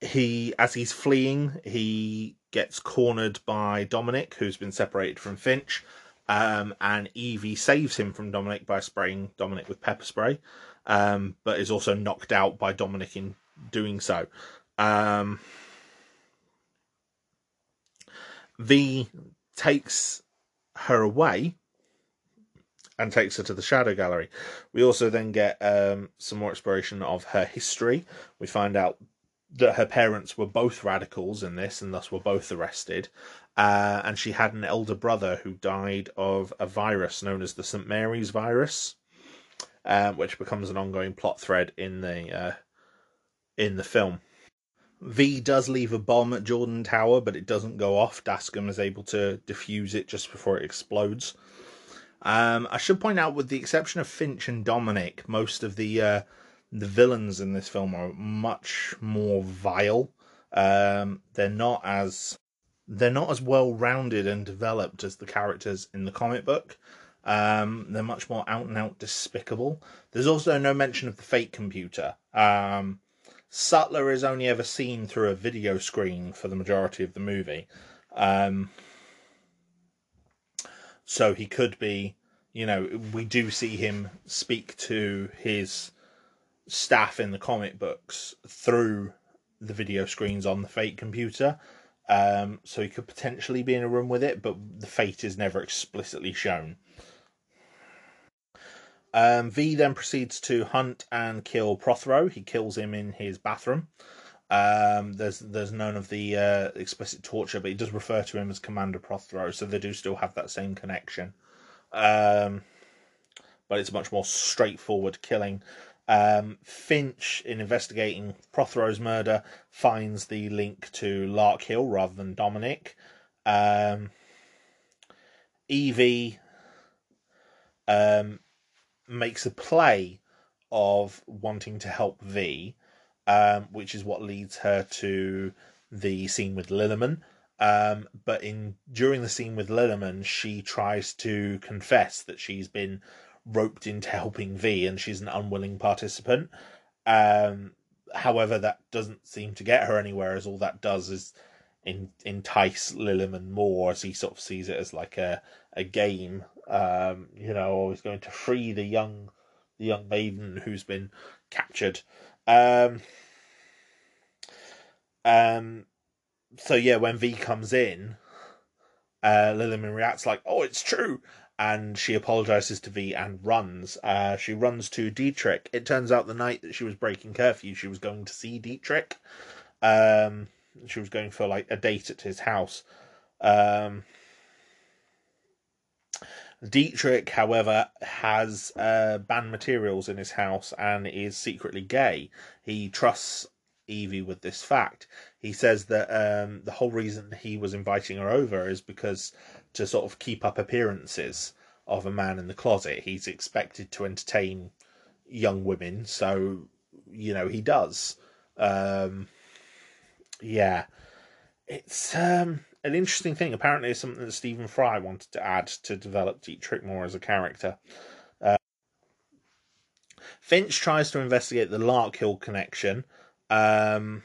he, as he's fleeing, he gets cornered by Dominic, who's been separated from Finch, um, and Evie saves him from Dominic by spraying Dominic with pepper spray, um, but is also knocked out by Dominic in doing so. Um, v takes her away and takes her to the Shadow Gallery. We also then get um, some more exploration of her history. We find out that her parents were both radicals in this and thus were both arrested. Uh, and she had an elder brother who died of a virus known as the St. Mary's virus, uh, which becomes an ongoing plot thread in the uh, in the film. V does leave a bomb at Jordan Tower, but it doesn't go off. Dascombe is able to defuse it just before it explodes. Um, I should point out, with the exception of Finch and Dominic, most of the uh, the villains in this film are much more vile. Um, they're not as they're not as well rounded and developed as the characters in the comic book. Um, they're much more out and out despicable. There's also no mention of the Fate computer. Um, Sutler is only ever seen through a video screen for the majority of the movie. Um, so he could be, you know, we do see him speak to his staff in the comic books through the video screens on the Fate computer. Um, so he could potentially be in a room with it, but the fate is never explicitly shown. Um, v then proceeds to hunt and kill Prothero. He kills him in his bathroom. Um, there's there's none of the uh, explicit torture, but he does refer to him as Commander Prothero, so they do still have that same connection. Um, but it's a much more straightforward killing. Um, Finch, in investigating Prothero's murder, finds the link to Larkhill rather than Dominic. Um, Evie um, makes a play of wanting to help V, um, which is what leads her to the scene with Lilliman. Um, but in during the scene with Lilliman, she tries to confess that she's been roped into helping V, and she's an unwilling participant. Um, however, that doesn't seem to get her anywhere, as all that does is in, entice Lilliman more, as he sort of sees it as like a a game um, you know, or he's going to free the young the young maiden who's been captured. Um, um, so yeah, when V comes in, uh, Lilliman reacts like, "Oh, it's true," and she apologizes to V and runs. Uh, she runs to Dietrich. It turns out the night that she was breaking curfew, she was going to see Dietrich. Um, she was going for like a date at his house. Um, Dietrich, however, has uh, banned materials in his house and is secretly gay. He trusts Evie with this fact. He says that um, the whole reason he was inviting her over is because to sort of keep up appearances of a man in the closet. He's expected to entertain young women, so you know he does. Um, yeah, it's um, an interesting thing. Apparently, is something that Stephen Fry wanted to add to develop Dietrich more as a character. Uh, Finch tries to investigate the Larkhill connection, um,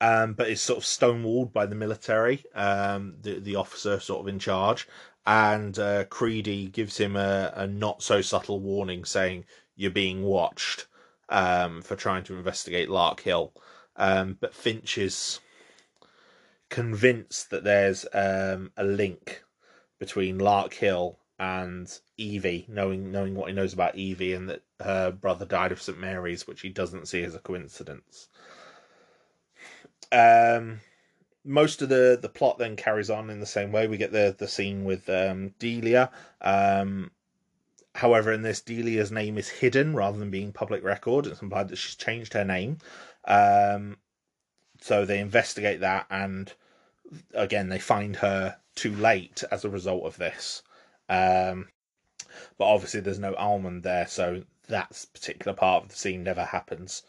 um, but is sort of stonewalled by the military, um, the the officer sort of in charge, and uh, Creedy gives him a, a not so subtle warning saying you're being watched um, for trying to investigate Larkhill. Um, but Finch is convinced that there's um, a link between Larkhill and Evie, knowing knowing what he knows about Evie and that her brother died of St Mary's, which he doesn't see as a coincidence. Um, most of the the plot then carries on in the same way. We get the the scene with um, Delia. Um, however, in this, Delia's name is hidden rather than being public record. It's implied that she's changed her name. Um, so they investigate that and again, they find her too late as a result of this. Um, but obviously, there's no almond there, so that particular part of the scene never happens.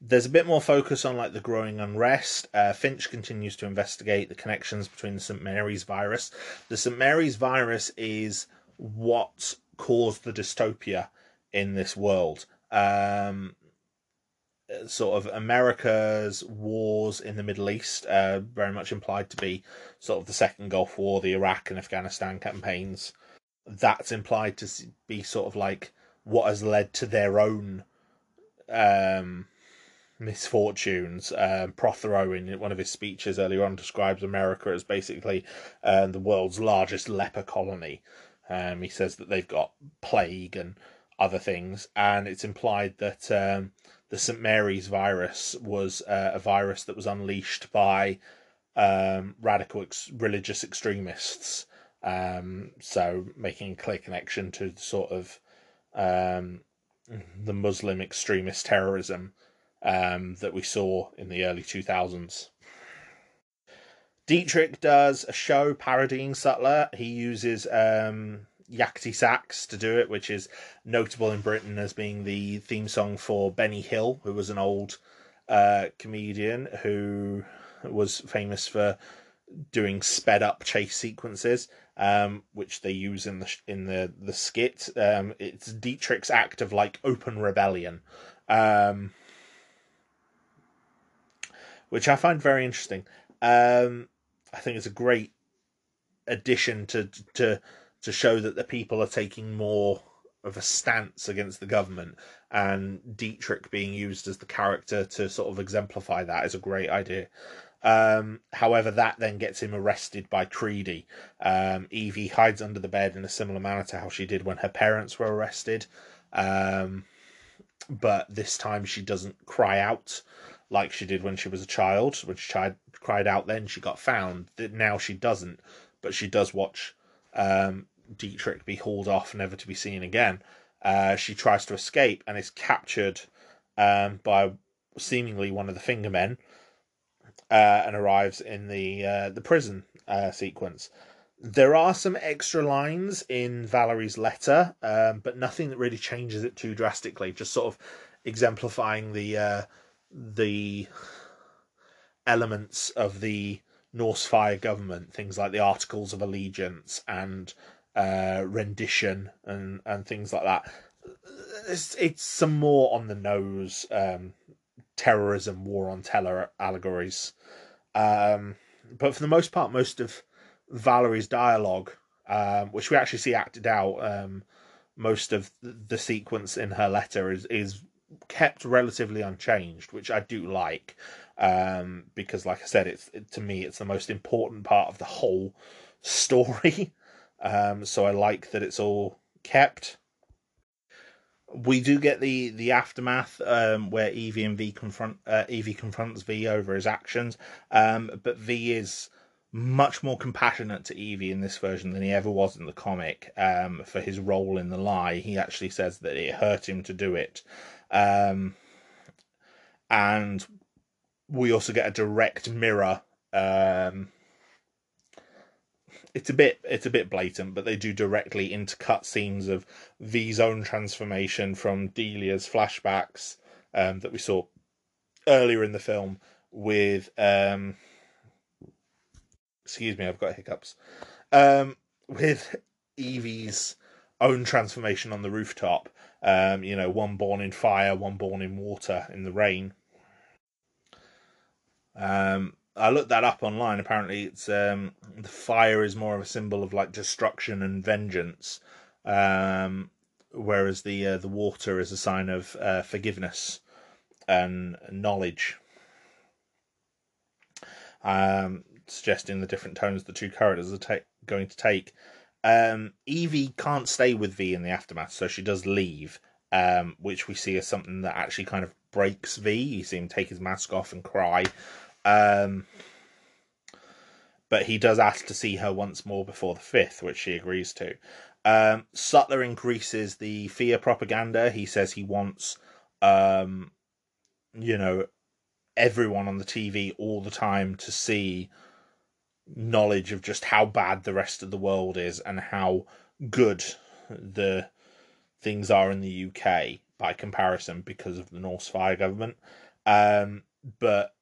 There's a bit more focus on like the growing unrest. Uh, Finch continues to investigate the connections between the St Mary's virus. The St Mary's virus is what caused the dystopia in this world. Um, sort of America's wars in the Middle East, uh, very much implied to be sort of the Second Gulf War, the Iraq and Afghanistan campaigns. That's implied to be sort of like what has led to their own um, misfortunes. Um, Prothero, in one of his speeches earlier on, describes America as basically uh, the world's largest leper colony. Um, he says that they've got plague and other things, and it's implied that um, the St. Mary's virus was uh, a virus that was unleashed by um, radical ex- religious extremists. Um, so making a clear connection to sort of um, the Muslim extremist terrorism um, that we saw in the early 2000s. Dietrich does a show parodying Sutler. He uses um, yakety sax to do it, which is notable in Britain as being the theme song for Benny Hill, who was an old uh, comedian who was famous for doing sped up chase sequences, um, which they use in the in the the skit. Um, it's Dietrich's act of like open rebellion, um, which I find very interesting. Um, I think it's a great addition to to to show that the people are taking more of a stance against the government and Dietrich being used as the character to sort of exemplify that is a great idea. Um, however, that then gets him arrested by Creedy. Um, Evie hides under the bed in a similar manner to how she did when her parents were arrested. Um, but this time she doesn't cry out like she did when she was a child. When she tried, cried out then, she got found. Now she doesn't, but she does watch um, Dietrich be hauled off, never to be seen again. Uh, she tries to escape and is captured um, by seemingly one of the fingermen uh, and arrives in the uh, the prison uh, sequence. There are some extra lines in Valerie's letter, um, but nothing that really changes it too drastically. Just sort of exemplifying the uh, the elements of the Norsefire government, things like the Articles of Allegiance and uh, rendition and and things like that. It's it's some more on the nose um, terrorism, war on terror allegories, um, but for the most part, most of Valerie's dialogue, um, which we actually see acted out, um, most of the sequence in her letter is is kept relatively unchanged, which I do like, um, because like I said, it's it, to me it's the most important part of the whole story. Um, so I like that it's all kept. We do get the the aftermath um, where Evie and V confront uh, Evie confronts V over his actions, um, but V is much more compassionate to Evie in this version than he ever was in the comic. Um, for his role in the lie, he actually says that it hurt him to do it, um, and we also get a direct mirror um, it's a bit it's a bit blatant, but they do directly intercut scenes of V's own transformation from Delia's flashbacks um, that we saw earlier in the film with um, excuse me, I've got hiccups. Um, with Evie's own transformation on the rooftop. Um, you know, one born in fire, one born in water in the rain. Um, I looked that up online. Apparently, it's um, the fire is more of a symbol of like destruction and vengeance, um, whereas the uh, the water is a sign of uh, forgiveness and knowledge. Um, suggesting the different tones the two characters are ta- going to take. Um, Evie can't stay with V in the aftermath, so she does leave, um, which we see as something that actually kind of breaks V. You see him take his mask off and cry. Um, but he does ask to see her once more before the fifth, which she agrees to. Um, Sutler increases the fear propaganda. He says he wants, um, you know, everyone on the TV all the time to see knowledge of just how bad the rest of the world is and how good the things are in the UK by comparison because of the Norsefire government. Um, but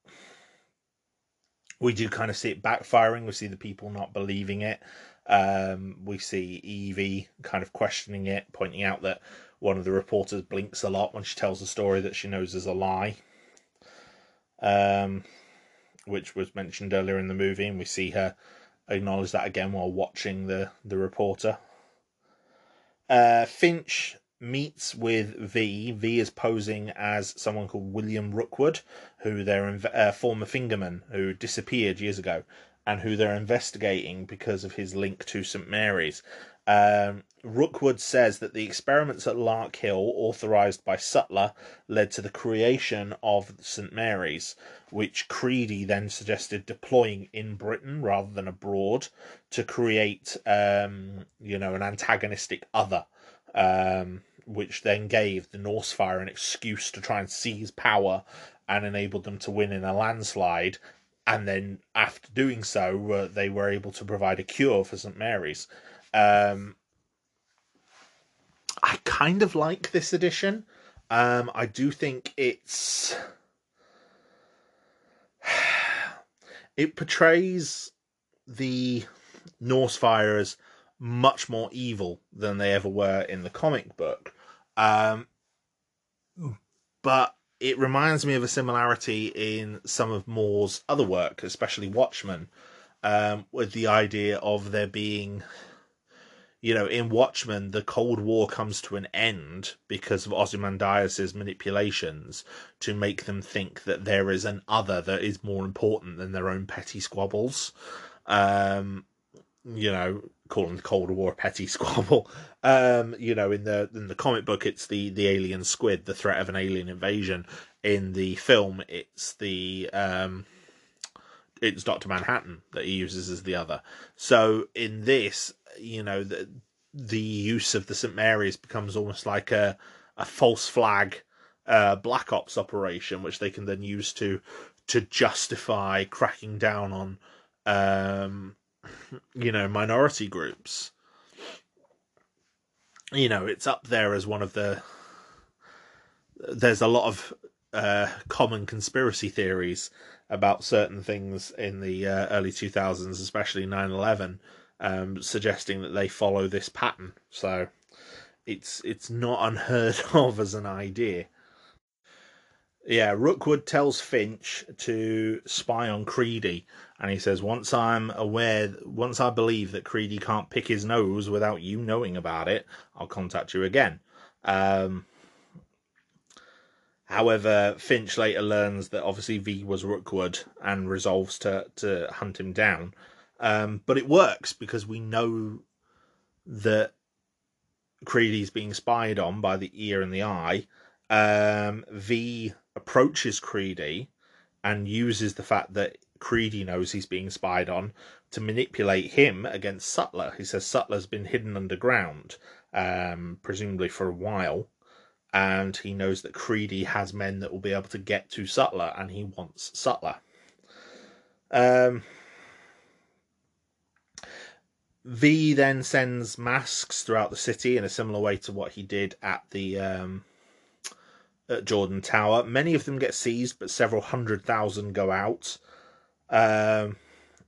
we do kind of see it backfiring. We see the people not believing it. Um, we see Evie kind of questioning it, pointing out that one of the reporters blinks a lot when she tells a story that she knows is a lie, um, which was mentioned earlier in the movie, and we see her acknowledge that again while watching the the reporter. Uh, Finch meets with V. V is posing as someone called William Rookwood, who their uh, former fingerman who disappeared years ago, and who they're investigating because of his link to St Mary's. Um, Rookwood says that the experiments at Larkhill, authorised by Sutler, led to the creation of St Mary's, which Creedy then suggested deploying in Britain rather than abroad to create, um, you know, an antagonistic other, um, which then gave the Norsefire an excuse to try and seize power and enabled them to win in a landslide. And then, after doing so, uh, they were able to provide a cure for St Mary's. Um, I kind of like this edition. Um, I do think it's it portrays the Norsefire as much more evil than they ever were in the comic book. Um, but it reminds me of a similarity in some of Moore's other work, especially Watchmen, um, with the idea of there being you know, in Watchmen, the Cold War comes to an end because of Ozymandias' manipulations to make them think that there is an other that is more important than their own petty squabbles. Um, you know, calling the Cold War a petty squabble. Um, you know, in the in the comic book, it's the the alien squid, the threat of an alien invasion. In the film, it's the um, it's Doctor Manhattan that he uses as the other. So in this, you know, the the use of the St Mary's becomes almost like a a false flag uh, black ops operation, which they can then use to to justify cracking down on, um, you know, minority groups. You know, it's up there as one of the. There's a lot of uh, common conspiracy theories about certain things in the uh, early 2000s, especially 9 11, um, suggesting that they follow this pattern. So it's it's not unheard of as an idea. Yeah, Rookwood tells Finch to spy on Creedy, and he says, "Once I'm aware, once I believe that Creedy can't pick his nose without you knowing about it, I'll contact you again." Um, however, Finch later learns that obviously V was Rookwood and resolves to to hunt him down. Um, but it works because we know that Creedy's being spied on by the ear and the eye. Um, v approaches Creedy and uses the fact that Creedy knows he's being spied on to manipulate him against Sutler. He says Sutler's been hidden underground, um, presumably for a while, and he knows that Creedy has men that will be able to get to Sutler, and he wants Sutler. Um, V then sends masks throughout the city in a similar way to what he did at the um, at Jordan Tower. Many of them get seized, but several hundred thousand go out, um,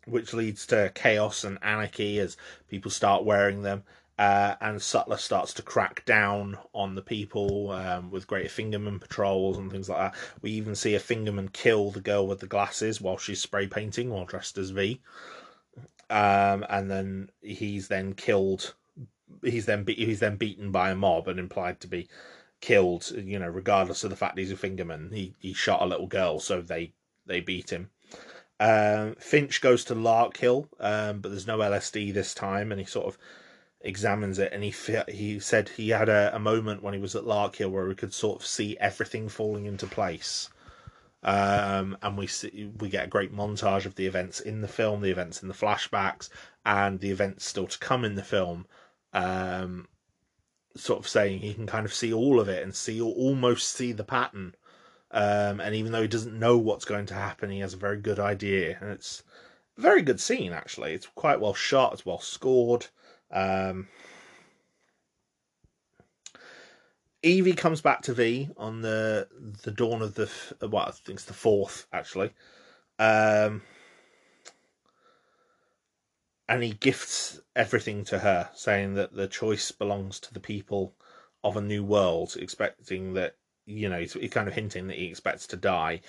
which leads to chaos and anarchy as people start wearing them. Uh, and Sutler starts to crack down on the people um, with greater fingerman patrols and things like that. We even see a fingerman kill the girl with the glasses while she's spray painting while dressed as V um, and then he's then killed. He's then be- he's then beaten by a mob and implied to be killed. You know, regardless of the fact he's a fingerman, he he shot a little girl, so they they beat him. Um, Finch goes to Larkhill, um, but there's no LSD this time, and he sort of examines it, and he he said he had a, a moment when he was at Larkhill where he could sort of see everything falling into place. Um, and we see, we get a great montage of the events in the film, the events in the flashbacks, and the events still to come in the film. Um, sort of saying he can kind of see all of it and see or almost see the pattern. Um, and even though he doesn't know what's going to happen, he has a very good idea, and it's a very good scene actually. It's quite well shot, it's well scored. Um, Evie comes back to V on the the dawn of the well, I think it's the fourth actually. Um, and he gifts everything to her, saying that the choice belongs to the people of a new world, expecting that you know he's, he's kind of hinting that he expects to die.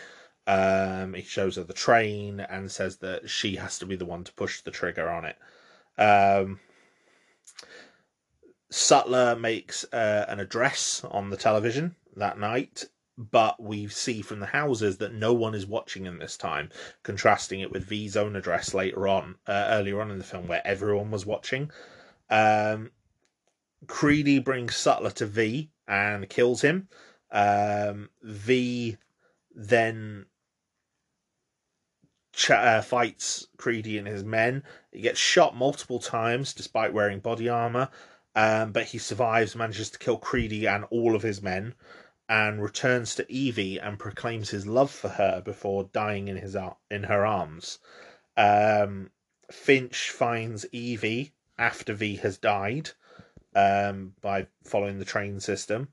Um, he shows her the train and says that she has to be the one to push the trigger on it. Um, Sutler makes uh, an address on the television that night, but we see from the houses that no one is watching in this time, contrasting it with V's own address later on, uh, earlier on in the film, where everyone was watching. Um, Creedy brings Sutler to V and kills him. Um, v then ch- uh, fights Creedy and his men. He gets shot multiple times despite wearing body armor, um, but he survives, manages to kill Creedy and all of his men, and returns to Evie and proclaims his love for her before dying in his ar- in her arms. Um, Finch finds Evie after V has died um, by following the train system,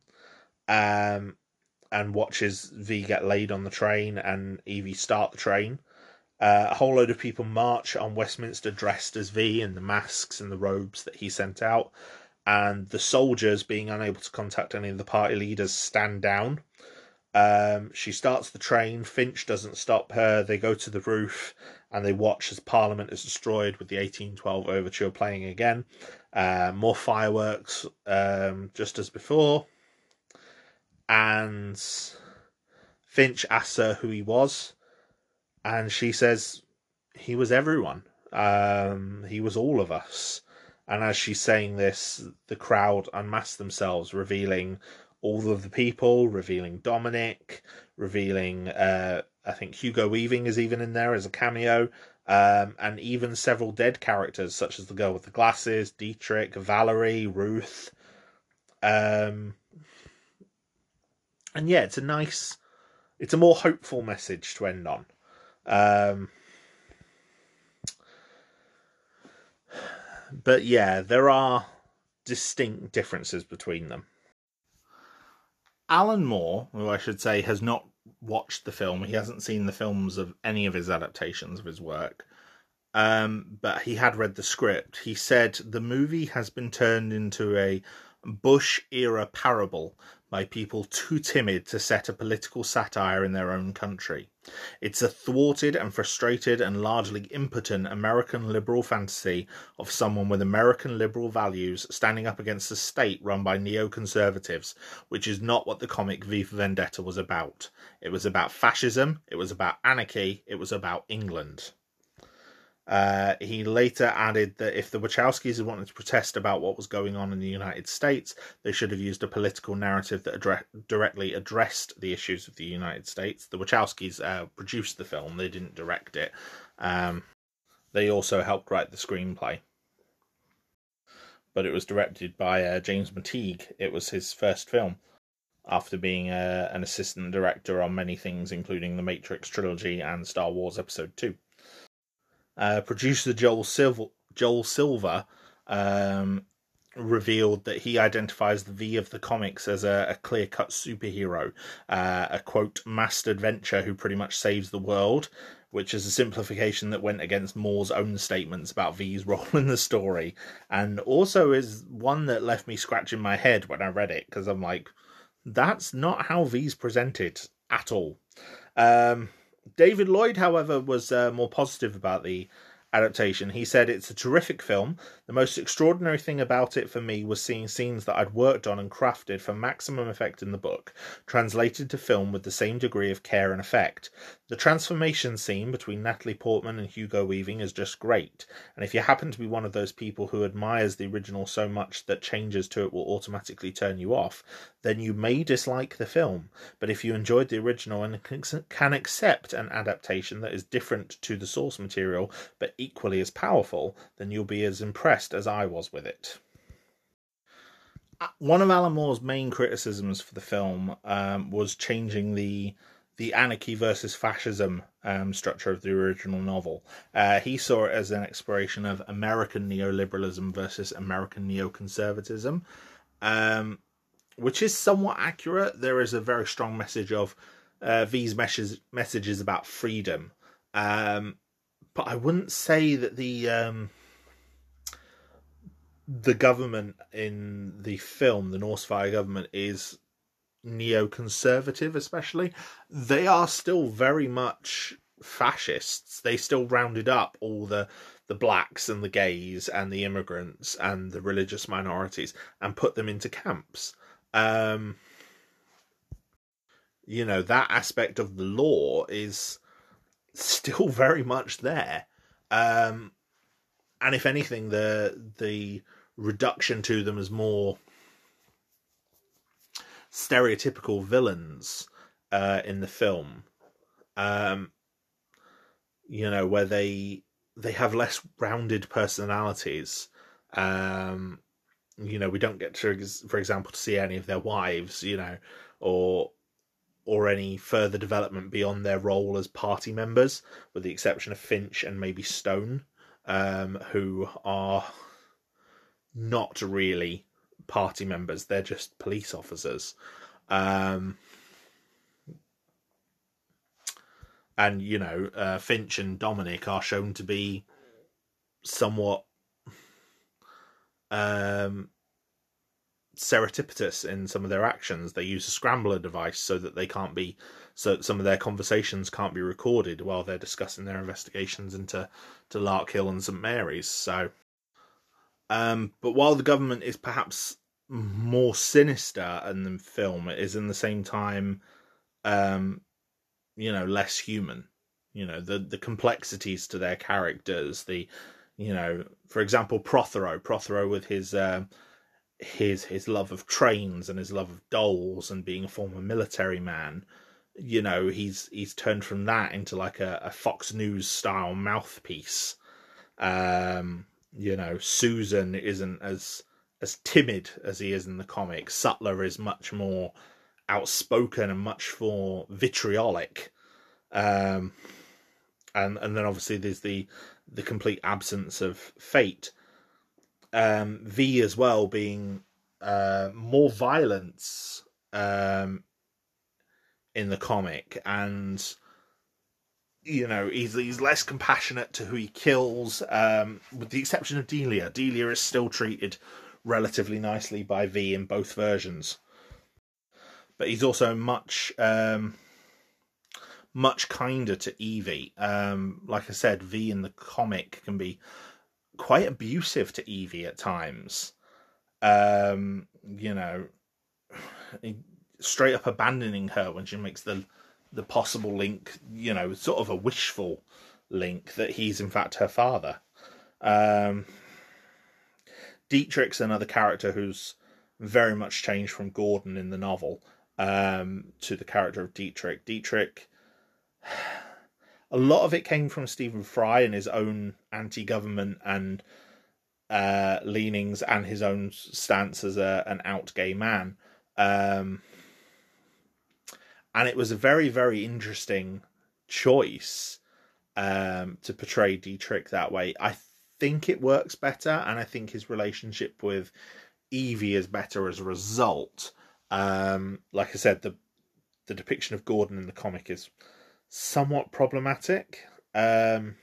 um, and watches V get laid on the train and Evie start the train. Uh, a whole load of people march on Westminster dressed as V in the masks and the robes that he sent out, and the soldiers, being unable to contact any of the party leaders, stand down. Um, she starts the train. Finch doesn't stop her. They go to the roof and they watch as Parliament is destroyed with the 1812 overture playing again. Uh, more fireworks, um, just as before. And Finch asks her who he was and she says he was everyone. Um, he was all of us. And as she's saying this, the crowd unmask themselves, revealing all of the people, revealing Dominic, revealing uh, I think Hugo Weaving is even in there as a cameo, um, and even several dead characters such as the girl with the glasses, Dietrich, Valerie, Ruth. Um, and yeah, it's a nice, it's a more hopeful message to end on. Um, but yeah, there are distinct differences between them. Alan Moore, who I should say has not watched the film, he hasn't seen the films of any of his adaptations of his work, um, but he had read the script. He said the movie has been turned into a Bush era parable by people too timid to set a political satire in their own country. It's a thwarted and frustrated and largely impotent American liberal fantasy of someone with American liberal values standing up against a state run by neoconservatives, which is not what the comic V for Vendetta was about. It was about fascism, it was about anarchy, it was about England. Uh, he later added that if the Wachowskis had wanted to protest about what was going on in the United States, they should have used a political narrative that addre- directly addressed the issues of the United States. The Wachowskis uh, produced the film, they didn't direct it. Um, they also helped write the screenplay. But it was directed by uh, James McTeigue. It was his first film after being uh, an assistant director on many things, including the Matrix trilogy and Star Wars Episode 2. Uh, producer Joel Silver, Joel Silver um, revealed that he identifies the V of the comics as a, a clear cut superhero, uh, a quote, master adventure who pretty much saves the world, which is a simplification that went against Moore's own statements about V's role in the story, and also is one that left me scratching my head when I read it because I'm like, that's not how V's presented at all. Um, David Lloyd, however, was uh, more positive about the adaptation. He said it's a terrific film. The most extraordinary thing about it for me was seeing scenes that I'd worked on and crafted for maximum effect in the book, translated to film with the same degree of care and effect. The transformation scene between Natalie Portman and Hugo Weaving is just great, and if you happen to be one of those people who admires the original so much that changes to it will automatically turn you off, then you may dislike the film. But if you enjoyed the original and can accept an adaptation that is different to the source material but equally as powerful, then you'll be as impressed as I was with it. Uh, one of Alan Moore's main criticisms for the film um, was changing the the anarchy versus fascism um, structure of the original novel. Uh, he saw it as an exploration of American neoliberalism versus American neoconservatism, um, which is somewhat accurate. There is a very strong message of uh, V's message, messages about freedom, um, but I wouldn't say that the um, the government in the film, the Norsefire government, is neoconservative, especially. They are still very much fascists. They still rounded up all the the blacks and the gays and the immigrants and the religious minorities and put them into camps. Um, you know that aspect of the law is still very much there. Um, and if anything, the the reduction to them as more stereotypical villains uh, in the film, um, you know, where they they have less rounded personalities. Um, you know, we don't get to, for example, to see any of their wives, you know, or or any further development beyond their role as party members, with the exception of Finch and maybe Stone, um, who are not really party members; they're just police officers. Um, and you know, uh, Finch and Dominic are shown to be somewhat um, serendipitous in some of their actions. They use a scrambler device so that they can't be, so some of their conversations can't be recorded while they're discussing their investigations into to Larkhill and St Mary's. So, um, but while the government is perhaps more sinister in the film, it is in the same time, um, you know, less human. You know, the the complexities to their characters, the you know, for example, Prothero, Prothero with his uh, his his love of trains and his love of dolls and being a former military man you know he's he's turned from that into like a, a fox news style mouthpiece. Um you know susan isn't as as timid as he is in the comics. Sutler is much more outspoken and much more vitriolic. Um and and then obviously there's the the complete absence of fate um, V as well being uh, more violence um, in the comic, and you know he's he's less compassionate to who he kills, um, with the exception of Delia. Delia is still treated relatively nicely by V in both versions, but he's also much um, much kinder to Evie. Um, like I said, V in the comic can be quite abusive to Evie at times. Um, you know, straight up abandoning her when she makes the the possible link, you know, sort of a wishful link that he's in fact her father. Um, Dietrich's another character who's very much changed from Gordon in the novel um, to the character of Dietrich. Dietrich a lot of it came from Stephen Fry and his own anti-government and uh, leanings and his own stance as a, an out gay man. Um, and it was a very, very interesting choice um, to portray Dietrich that way. I think it works better, and I think his relationship with Evie is better as a result. Um, like I said, the the depiction of Gordon in the comic is somewhat problematic. Um,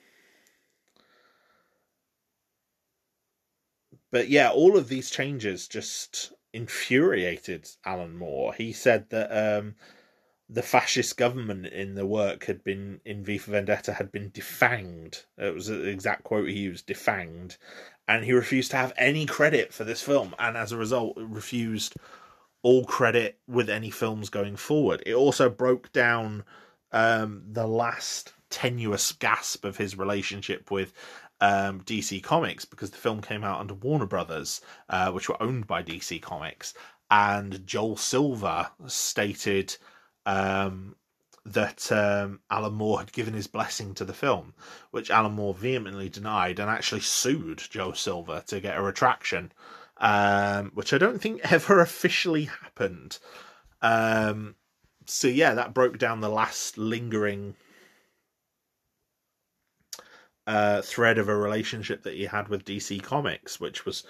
but yeah, all of these changes just infuriated Alan Moore. He said that um, the fascist government in the work had been in V for Vendetta had been defanged. It was the exact quote he used, defanged, and he refused to have any credit for this film, and as a result, refused all credit with any films going forward. It also broke down um, the last tenuous gasp of his relationship with um, DC Comics because the film came out under Warner Brothers, uh, which were owned by DC Comics, and Joel Silver stated um, that um, Alan Moore had given his blessing to the film, which Alan Moore vehemently denied and actually sued Joel Silver to get a retraction, um, which I don't think ever officially happened. Um, so yeah, that broke down the last lingering uh, thread of a relationship that he had with DC Comics, which was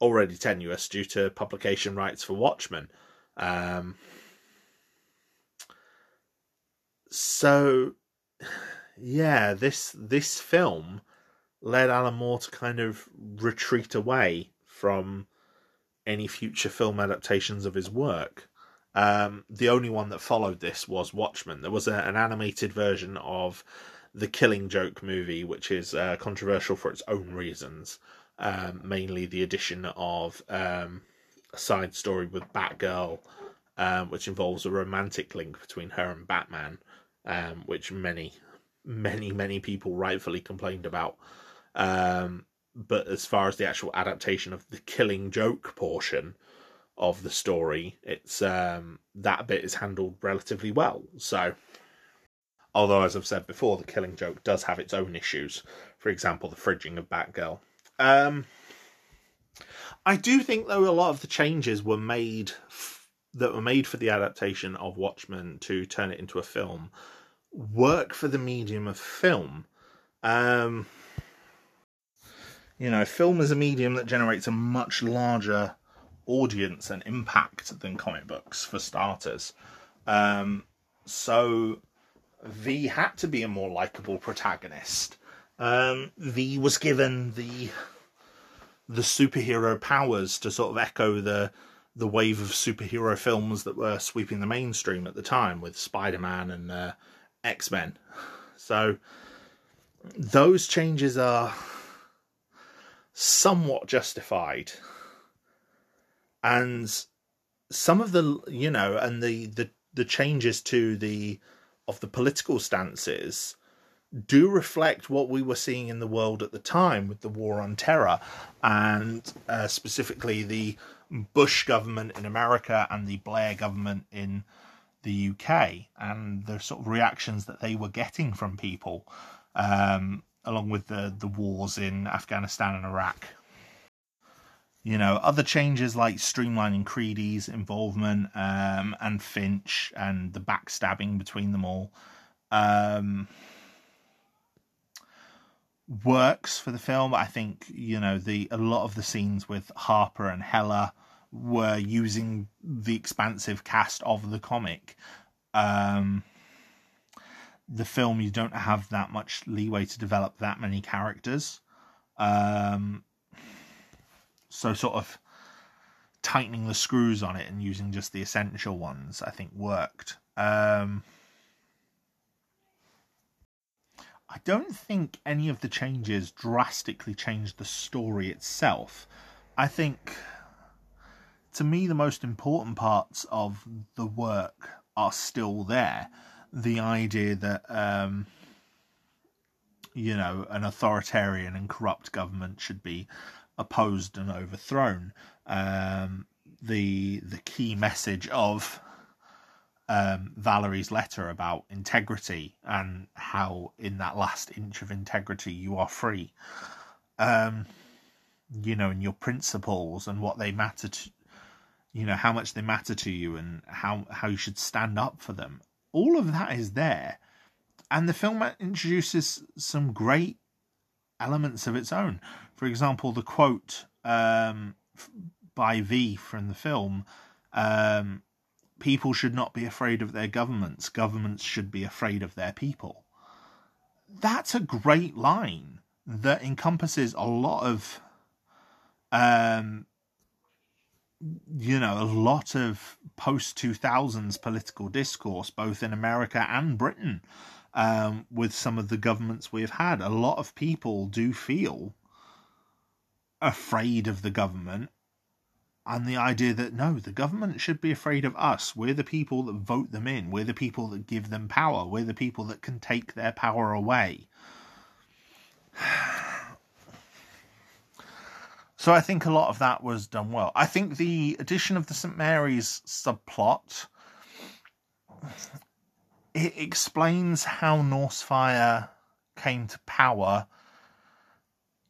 already tenuous due to publication rights for Watchmen. Um, so yeah, this this film led Alan Moore to kind of retreat away from any future film adaptations of his work. Um, the only one that followed this was Watchmen. There was a, an animated version of the Killing Joke movie, which is uh, controversial for its own reasons, um, mainly the addition of um, a side story with Batgirl, um, which involves a romantic link between her and Batman, um, which many, many, many people rightfully complained about. Um, but as far as the actual adaptation of the Killing Joke portion of the story, it's um, that bit is handled relatively well. So, although as I've said before, the Killing Joke does have its own issues. For example, the fridging of Batgirl. Um, I do think though a lot of the changes were made f- that were made for the adaptation of Watchmen to turn it into a film work for the medium of film. Um, you know, film is a medium that generates a much larger audience and impact than comic books, for starters. Um, so V had to be a more likable protagonist. Um, v was given the the superhero powers to sort of echo the the wave of superhero films that were sweeping the mainstream at the time with Spider-Man and uh, X-Men. So those changes are somewhat justified and some of the you know and the the the changes to the of the political stances do reflect what we were seeing in the world at the time with the war on terror and uh, specifically the Bush government in America and the Blair government in the UK and the sort of reactions that they were getting from people um, along with the the wars in Afghanistan and Iraq you know, other changes like streamlining Creedy's involvement um, and Finch and the backstabbing between them all um, works for the film. I think you know the a lot of the scenes with Harper and Heyer were using the expansive cast of the comic. Um, the film you don't have that much leeway to develop that many characters. Um, so sort of tightening the screws on it and using just the essential ones, I think worked. Um, I don't think any of the changes drastically changed the story itself. I think, to me, the most important parts of the work are still there. The idea that, um, you know, an authoritarian and corrupt government should be opposed and overthrown. Um, the the key message of um, Valerie's letter about integrity and how in that last inch of integrity you are free. Um, you know, and your principles and what they matter to, you know, how much they matter to you and how how you should stand up for them. All of that is there, and the film introduces some great elements of its own. For example, the quote um, by V from the film um, People should not be afraid of their governments, governments should be afraid of their people. That's a great line that encompasses a lot of, um, you know, a lot of post 2000s political discourse, both in America and Britain, um, with some of the governments we've had. A lot of people do feel afraid of the government and the idea that no, the government should be afraid of us. We're the people that vote them in. We're the people that give them power. We're the people that can take their power away. So I think a lot of that was done well. I think the addition of the St. Mary's subplot it explains how Norsefire came to power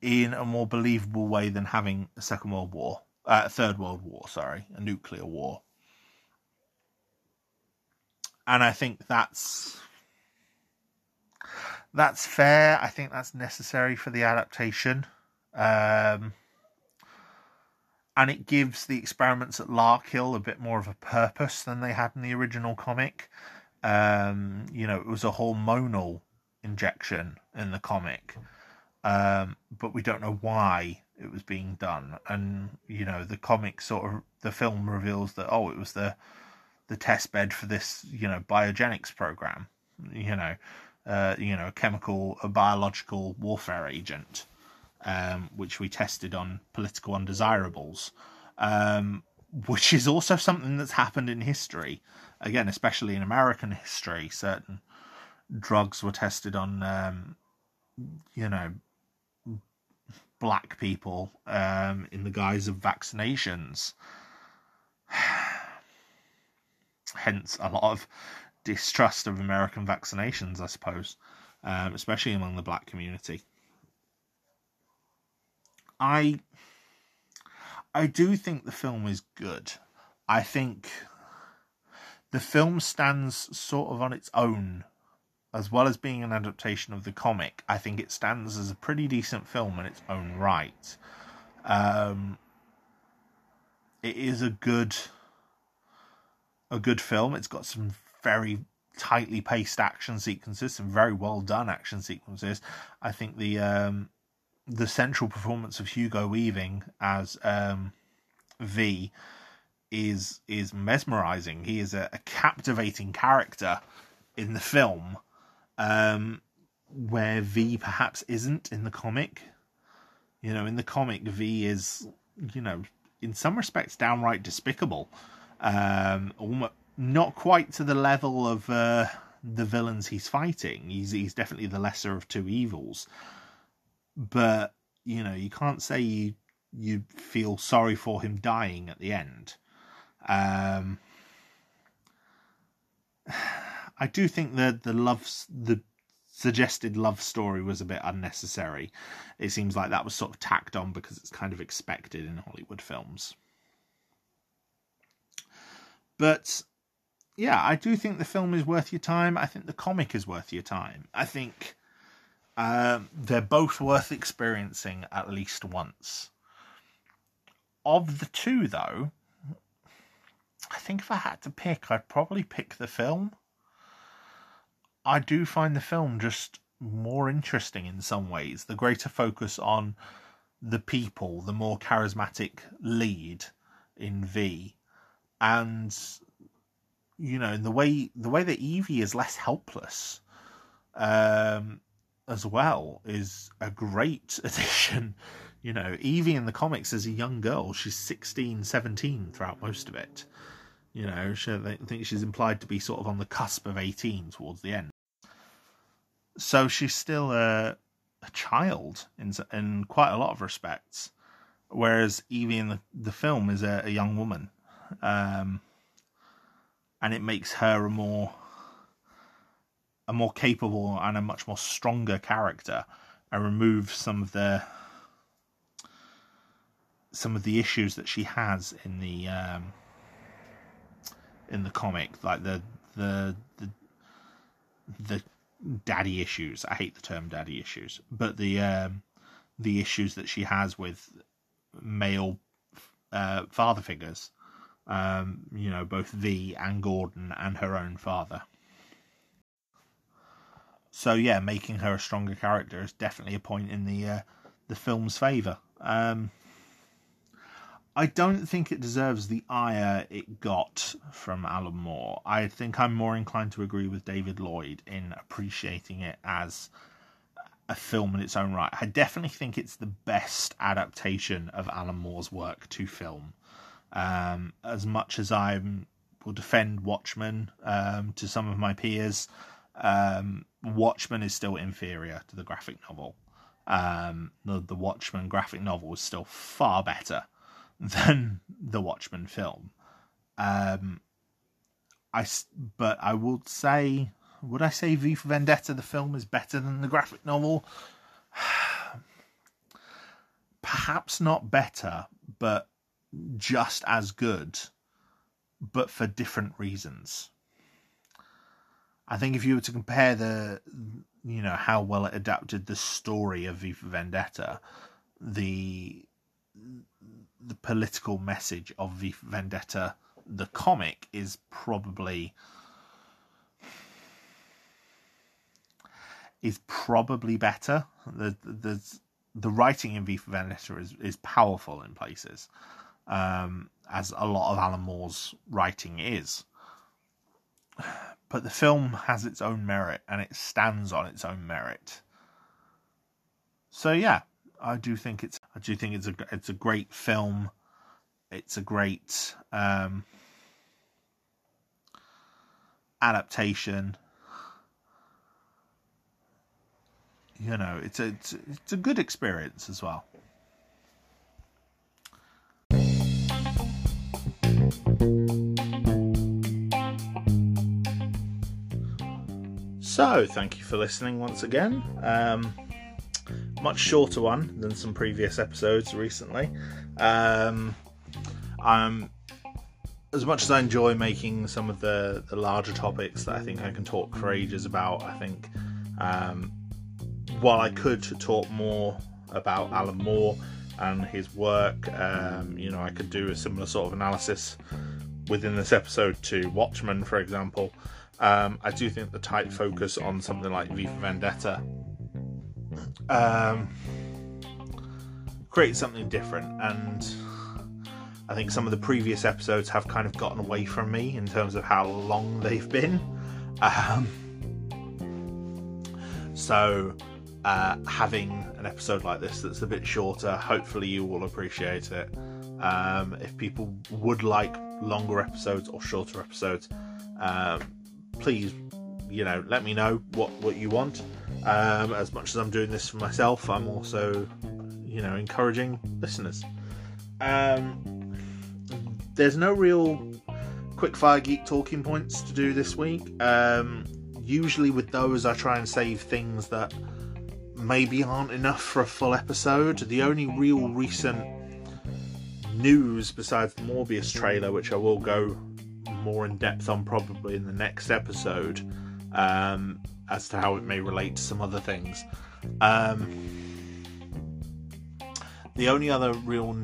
in a more believable way than having a Second World War, uh, a Third World War, sorry, a nuclear war. And I think that's that's fair. I think that's necessary for the adaptation. Um, and it gives the experiments at Larkhill a bit more of a purpose than they had in the original comic. Um, you know, it was a hormonal injection in the comic, um, but we don't know why it was being done, and you know the comic sort of the film reveals that oh it was the the test bed for this you know biogenics program, you know, uh, you know a chemical a biological warfare agent, um, which we tested on political undesirables, um, which is also something that's happened in history, again especially in American history, certain drugs were tested on um, you know black people um, in the guise of vaccinations. Hence, a lot of distrust of American vaccinations, I suppose, um, especially among the black community. I I do think the film is good. I think the film stands sort of on its own as well as being an adaptation of the comic, I think it stands as a pretty decent film in its own right. Um, it is a good, a good film. It's got some very tightly paced action sequences, some very well done action sequences. I think the um, the central performance of Hugo Weaving as um, V is is mesmerizing. He is a, a captivating character in the film um, where V perhaps isn't in the comic. You know, in the comic, V is, you know, in some respects downright despicable. Um, almost, not quite to the level of uh, the villains he's fighting. He's he's definitely the lesser of two evils. But you know, you can't say you you feel sorry for him dying at the end. Um, I do think that the love the suggested love story was a bit unnecessary. It seems like that was sort of tacked on because it's kind of expected in Hollywood films. But yeah, I do think the film is worth your time. I think the comic is worth your time. I think um, they're both worth experiencing at least once. Of the two, though, I think if I had to pick, I'd probably pick the film. I do find the film just more interesting in some ways. The greater focus on the people, the more charismatic lead in V, and you know the way the way that Evey is less helpless, um, as well is a great addition. You know, Evey in the comics is a young girl, she's 16, 17 throughout most of it. You know, she, I think she's implied to be sort of on the cusp of 18 towards the end so she's still a, a child in in quite a lot of respects, whereas Evey in the, the film is a, a young woman, um, and it makes her a more a more capable and a much more stronger character, and removes some of the some of the issues that she has in the um, in the comic, like the the the the daddy issues. I hate the term daddy issues, but the um, the issues that she has with male uh, father figures. Um, you know, both V and Gordon and her own father. So yeah, making her a stronger character is definitely a point in the uh, the film's favour. Um, I don't think it deserves the ire it got from Alan Moore. I think I'm more inclined to agree with David Lloyd in appreciating it as a film in its own right. I definitely think it's the best adaptation of Alan Moore's work to film. Um, as much as I will defend Watchmen um, to some of my peers, um, Watchmen is still inferior to the graphic novel. Um, the, the Watchmen graphic novel is still far better than the Watchmen film. Um, I but I would say, would I say V for Vendetta the film is better than the graphic novel? Perhaps not better, but just as good, but for different reasons. I think if you were to compare the, you know, how well it adapted the story of V for Vendetta, the the political message of V Vendetta, the comic, is probably is probably better. There's the writing in V for Vendetta is is powerful in places, um, as a lot of Alan Moore's writing is. But the film has its own merit and it stands on its own merit. So yeah, I do think it's I do think it's a it's a great film. It's a great um, adaptation. You know, it's a it's, it's a good experience as well. So, thank you for listening once again. Um, much shorter one than some previous episodes recently. Um, I'm as much as I enjoy making some of the, the larger topics that I think I can talk for ages about, I think um, while I could talk more about Alan Moore and his work, um, you know, I could do a similar sort of analysis within this episode to Watchmen, for example. Um, I do think the tight focus on something like V for Vendetta um, create something different. And I think some of the previous episodes have kind of gotten away from me in terms of how long they've been. Um, so uh, having an episode like this that's a bit shorter, hopefully you will appreciate it. Um, if people would like longer episodes or shorter episodes, um, please, you know, let me know what what you want. Um, as much as I'm doing this for myself, I'm also, you know, encouraging listeners. Um, there's no real quickfire geek talking points to do this week. Um, usually with those, I try and save things that maybe aren't enough for a full episode. The only real recent news besides the Morbius trailer, which I will go more in depth on probably in the next episode, um, as to how it may relate to some other things. Um, the only other real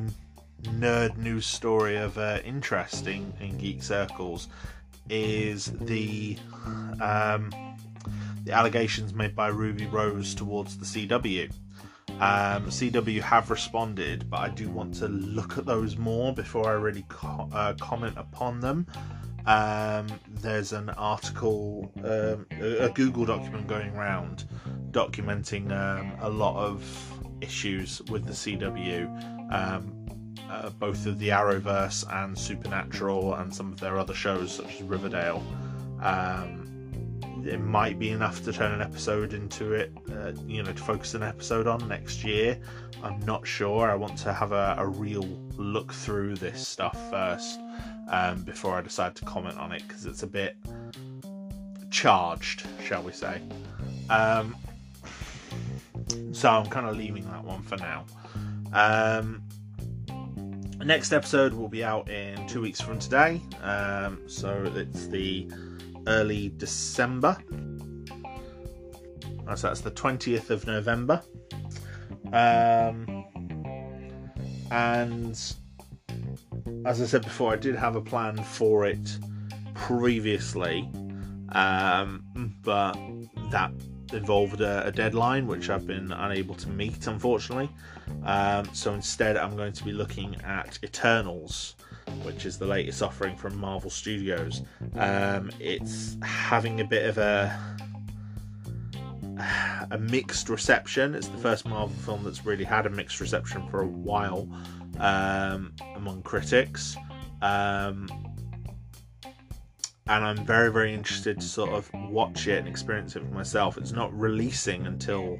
nerd news story of uh, interest in, in geek circles is the um, the allegations made by Ruby Rose towards the CW. Um, CW have responded, but I do want to look at those more before I really co- uh, comment upon them. Um, there's an article, um, a, Google document going around documenting um, a lot of issues with the CW, um, uh, both of the Arrowverse and Supernatural, and some of their other shows such as Riverdale. Um, it might be enough to turn an episode into it, uh, you know, to focus an episode on next year. I'm not sure. I want to have a, a real look through this stuff first um, before I decide to comment on it because it's a bit charged, shall we say. Um, so I'm kind of leaving that one for now. Um, next episode will be out in two weeks from today. Um, so it's the early December. So that's the 20th of November. Um, and as I said before, I did have a plan for it previously, um, but that involved a, a, deadline which I've been unable to meet, unfortunately. Um, so instead, I'm going to be looking at Eternals, which is the latest offering from Marvel Studios. Um, it's having a bit of a a mixed reception. It's the first Marvel film that's really had a mixed reception for a while um, among critics. Um, and I'm very, very interested to sort of watch it and experience it for myself. It's not releasing until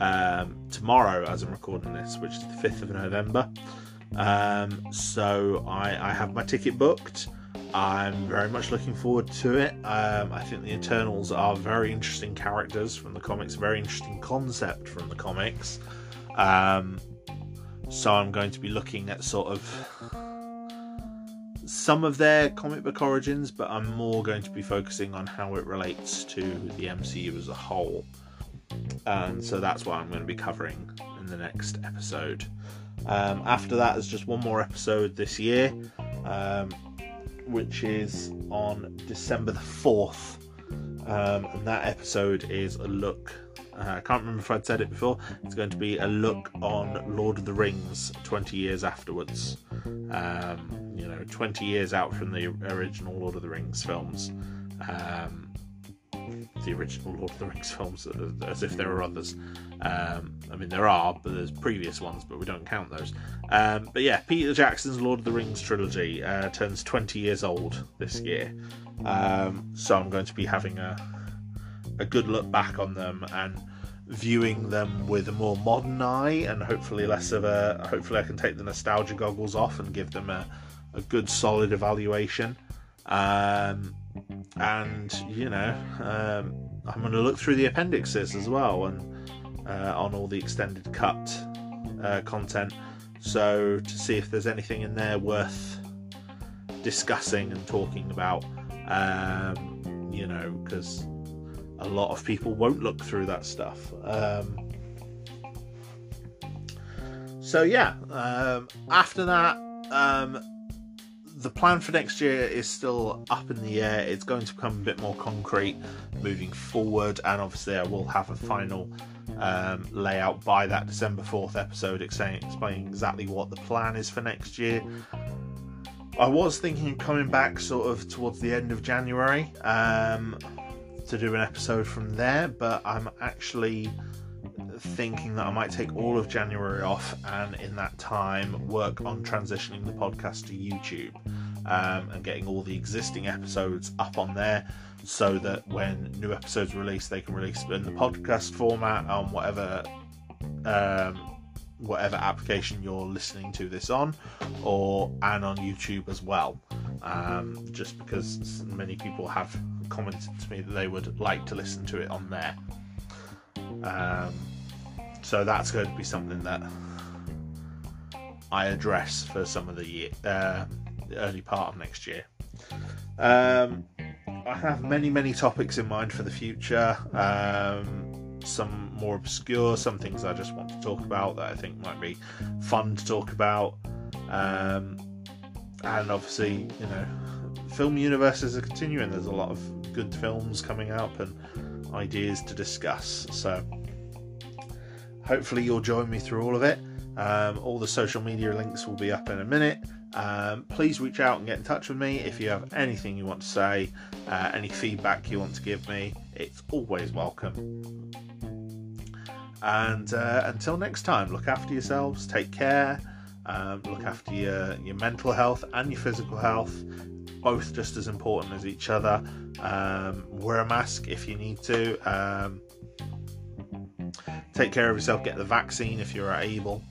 um, tomorrow, as I'm recording this, which is the 5th of November. Um, so I, I, have my ticket booked. I'm very much looking forward to it. Um, I think the Eternals are very interesting characters from the comics, very interesting concept from the comics. Um, so I'm going to be looking at sort of some of their comic book origins, but I'm more going to be focusing on how it relates to the MCU as a whole. And so that's what I'm going to be covering in the next episode. Um, after that, there's just one more episode this year, um, which is on December the 4th. Um, and that episode is a look. Uh, I can't remember if I'd said it before. It's going to be a look on Lord of the Rings 20 years afterwards. Um, you know, 20 years out from the original Lord of the Rings films. Um, the original Lord of the Rings films as if there are others. Um, I mean, there are, but there's previous ones, but we don't count those. Um, but yeah, Peter Jackson's Lord of the Rings trilogy uh, turns 20 years old this year. Um, so I'm going to be having a, a good look back on them and viewing them with a more modern eye and hopefully less of a. Hopefully, I can take the nostalgia goggles off and give them a, a good solid evaluation. Um, and you know, um, I'm going to look through the appendixes as well and uh, on all the extended cut uh, content, so to see if there's anything in there worth discussing and talking about. Um, you know, because a lot of people won't look through that stuff. Um, so yeah, um, after that, um, the plan for next year is still up in the air. It's going to become a bit more concrete moving forward, and obviously, I will have a final um, layout by that December 4th episode explaining exactly what the plan is for next year. I was thinking of coming back sort of towards the end of January um, to do an episode from there, but I'm actually thinking that I might take all of January off and in that time work on transitioning the podcast to YouTube um, and getting all the existing episodes up on there so that when new episodes release, they can release in the podcast format on whatever. Um, whatever application you're listening to this on or and on youtube as well um, just because many people have commented to me that they would like to listen to it on there um, so that's going to be something that I address for some of the year, uh, early part of next year. Um, I have many, many topics in mind for the future. Um, some more obscure, some things I just want to talk about that I think might be fun to talk about. Um, and obviously, you know, film universes are continuing. There's a lot of good films coming up and ideas to discuss. So hopefully you'll join me through all of it. Um, all the social media links will be up in a minute. Um, please reach out and get in touch with me if you have anything you want to say, uh, any feedback you want to give me. It's always welcome. And uh, until next time, look after yourselves, take care, um, look after your, your mental health and your physical health, both just as important as each other. Um, wear a mask if you need to. Um, take care of yourself, get the vaccine if you're able.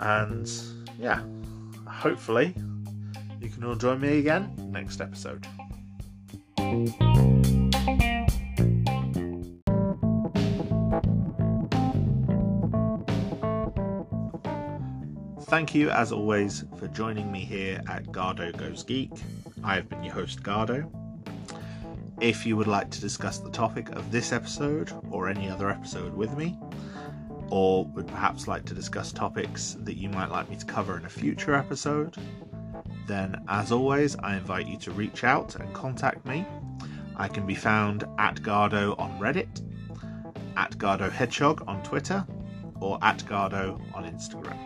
And yeah, hopefully you can all join me again next episode. Thank you, as always, for joining me here at Gardo Goes Geek. I have been your host, Gardo. If you would like to discuss the topic of this episode or any other episode with me, or would perhaps like to discuss topics that you might like me to cover in a future episode, then as always, I invite you to reach out and contact me. I can be found at Gardo on Reddit, at Gardo Hedgehog on Twitter, or at Gardo on Instagram.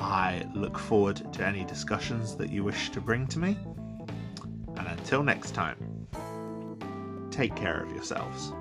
I look forward to any discussions that you wish to bring to me. And until next time, take care of yourselves.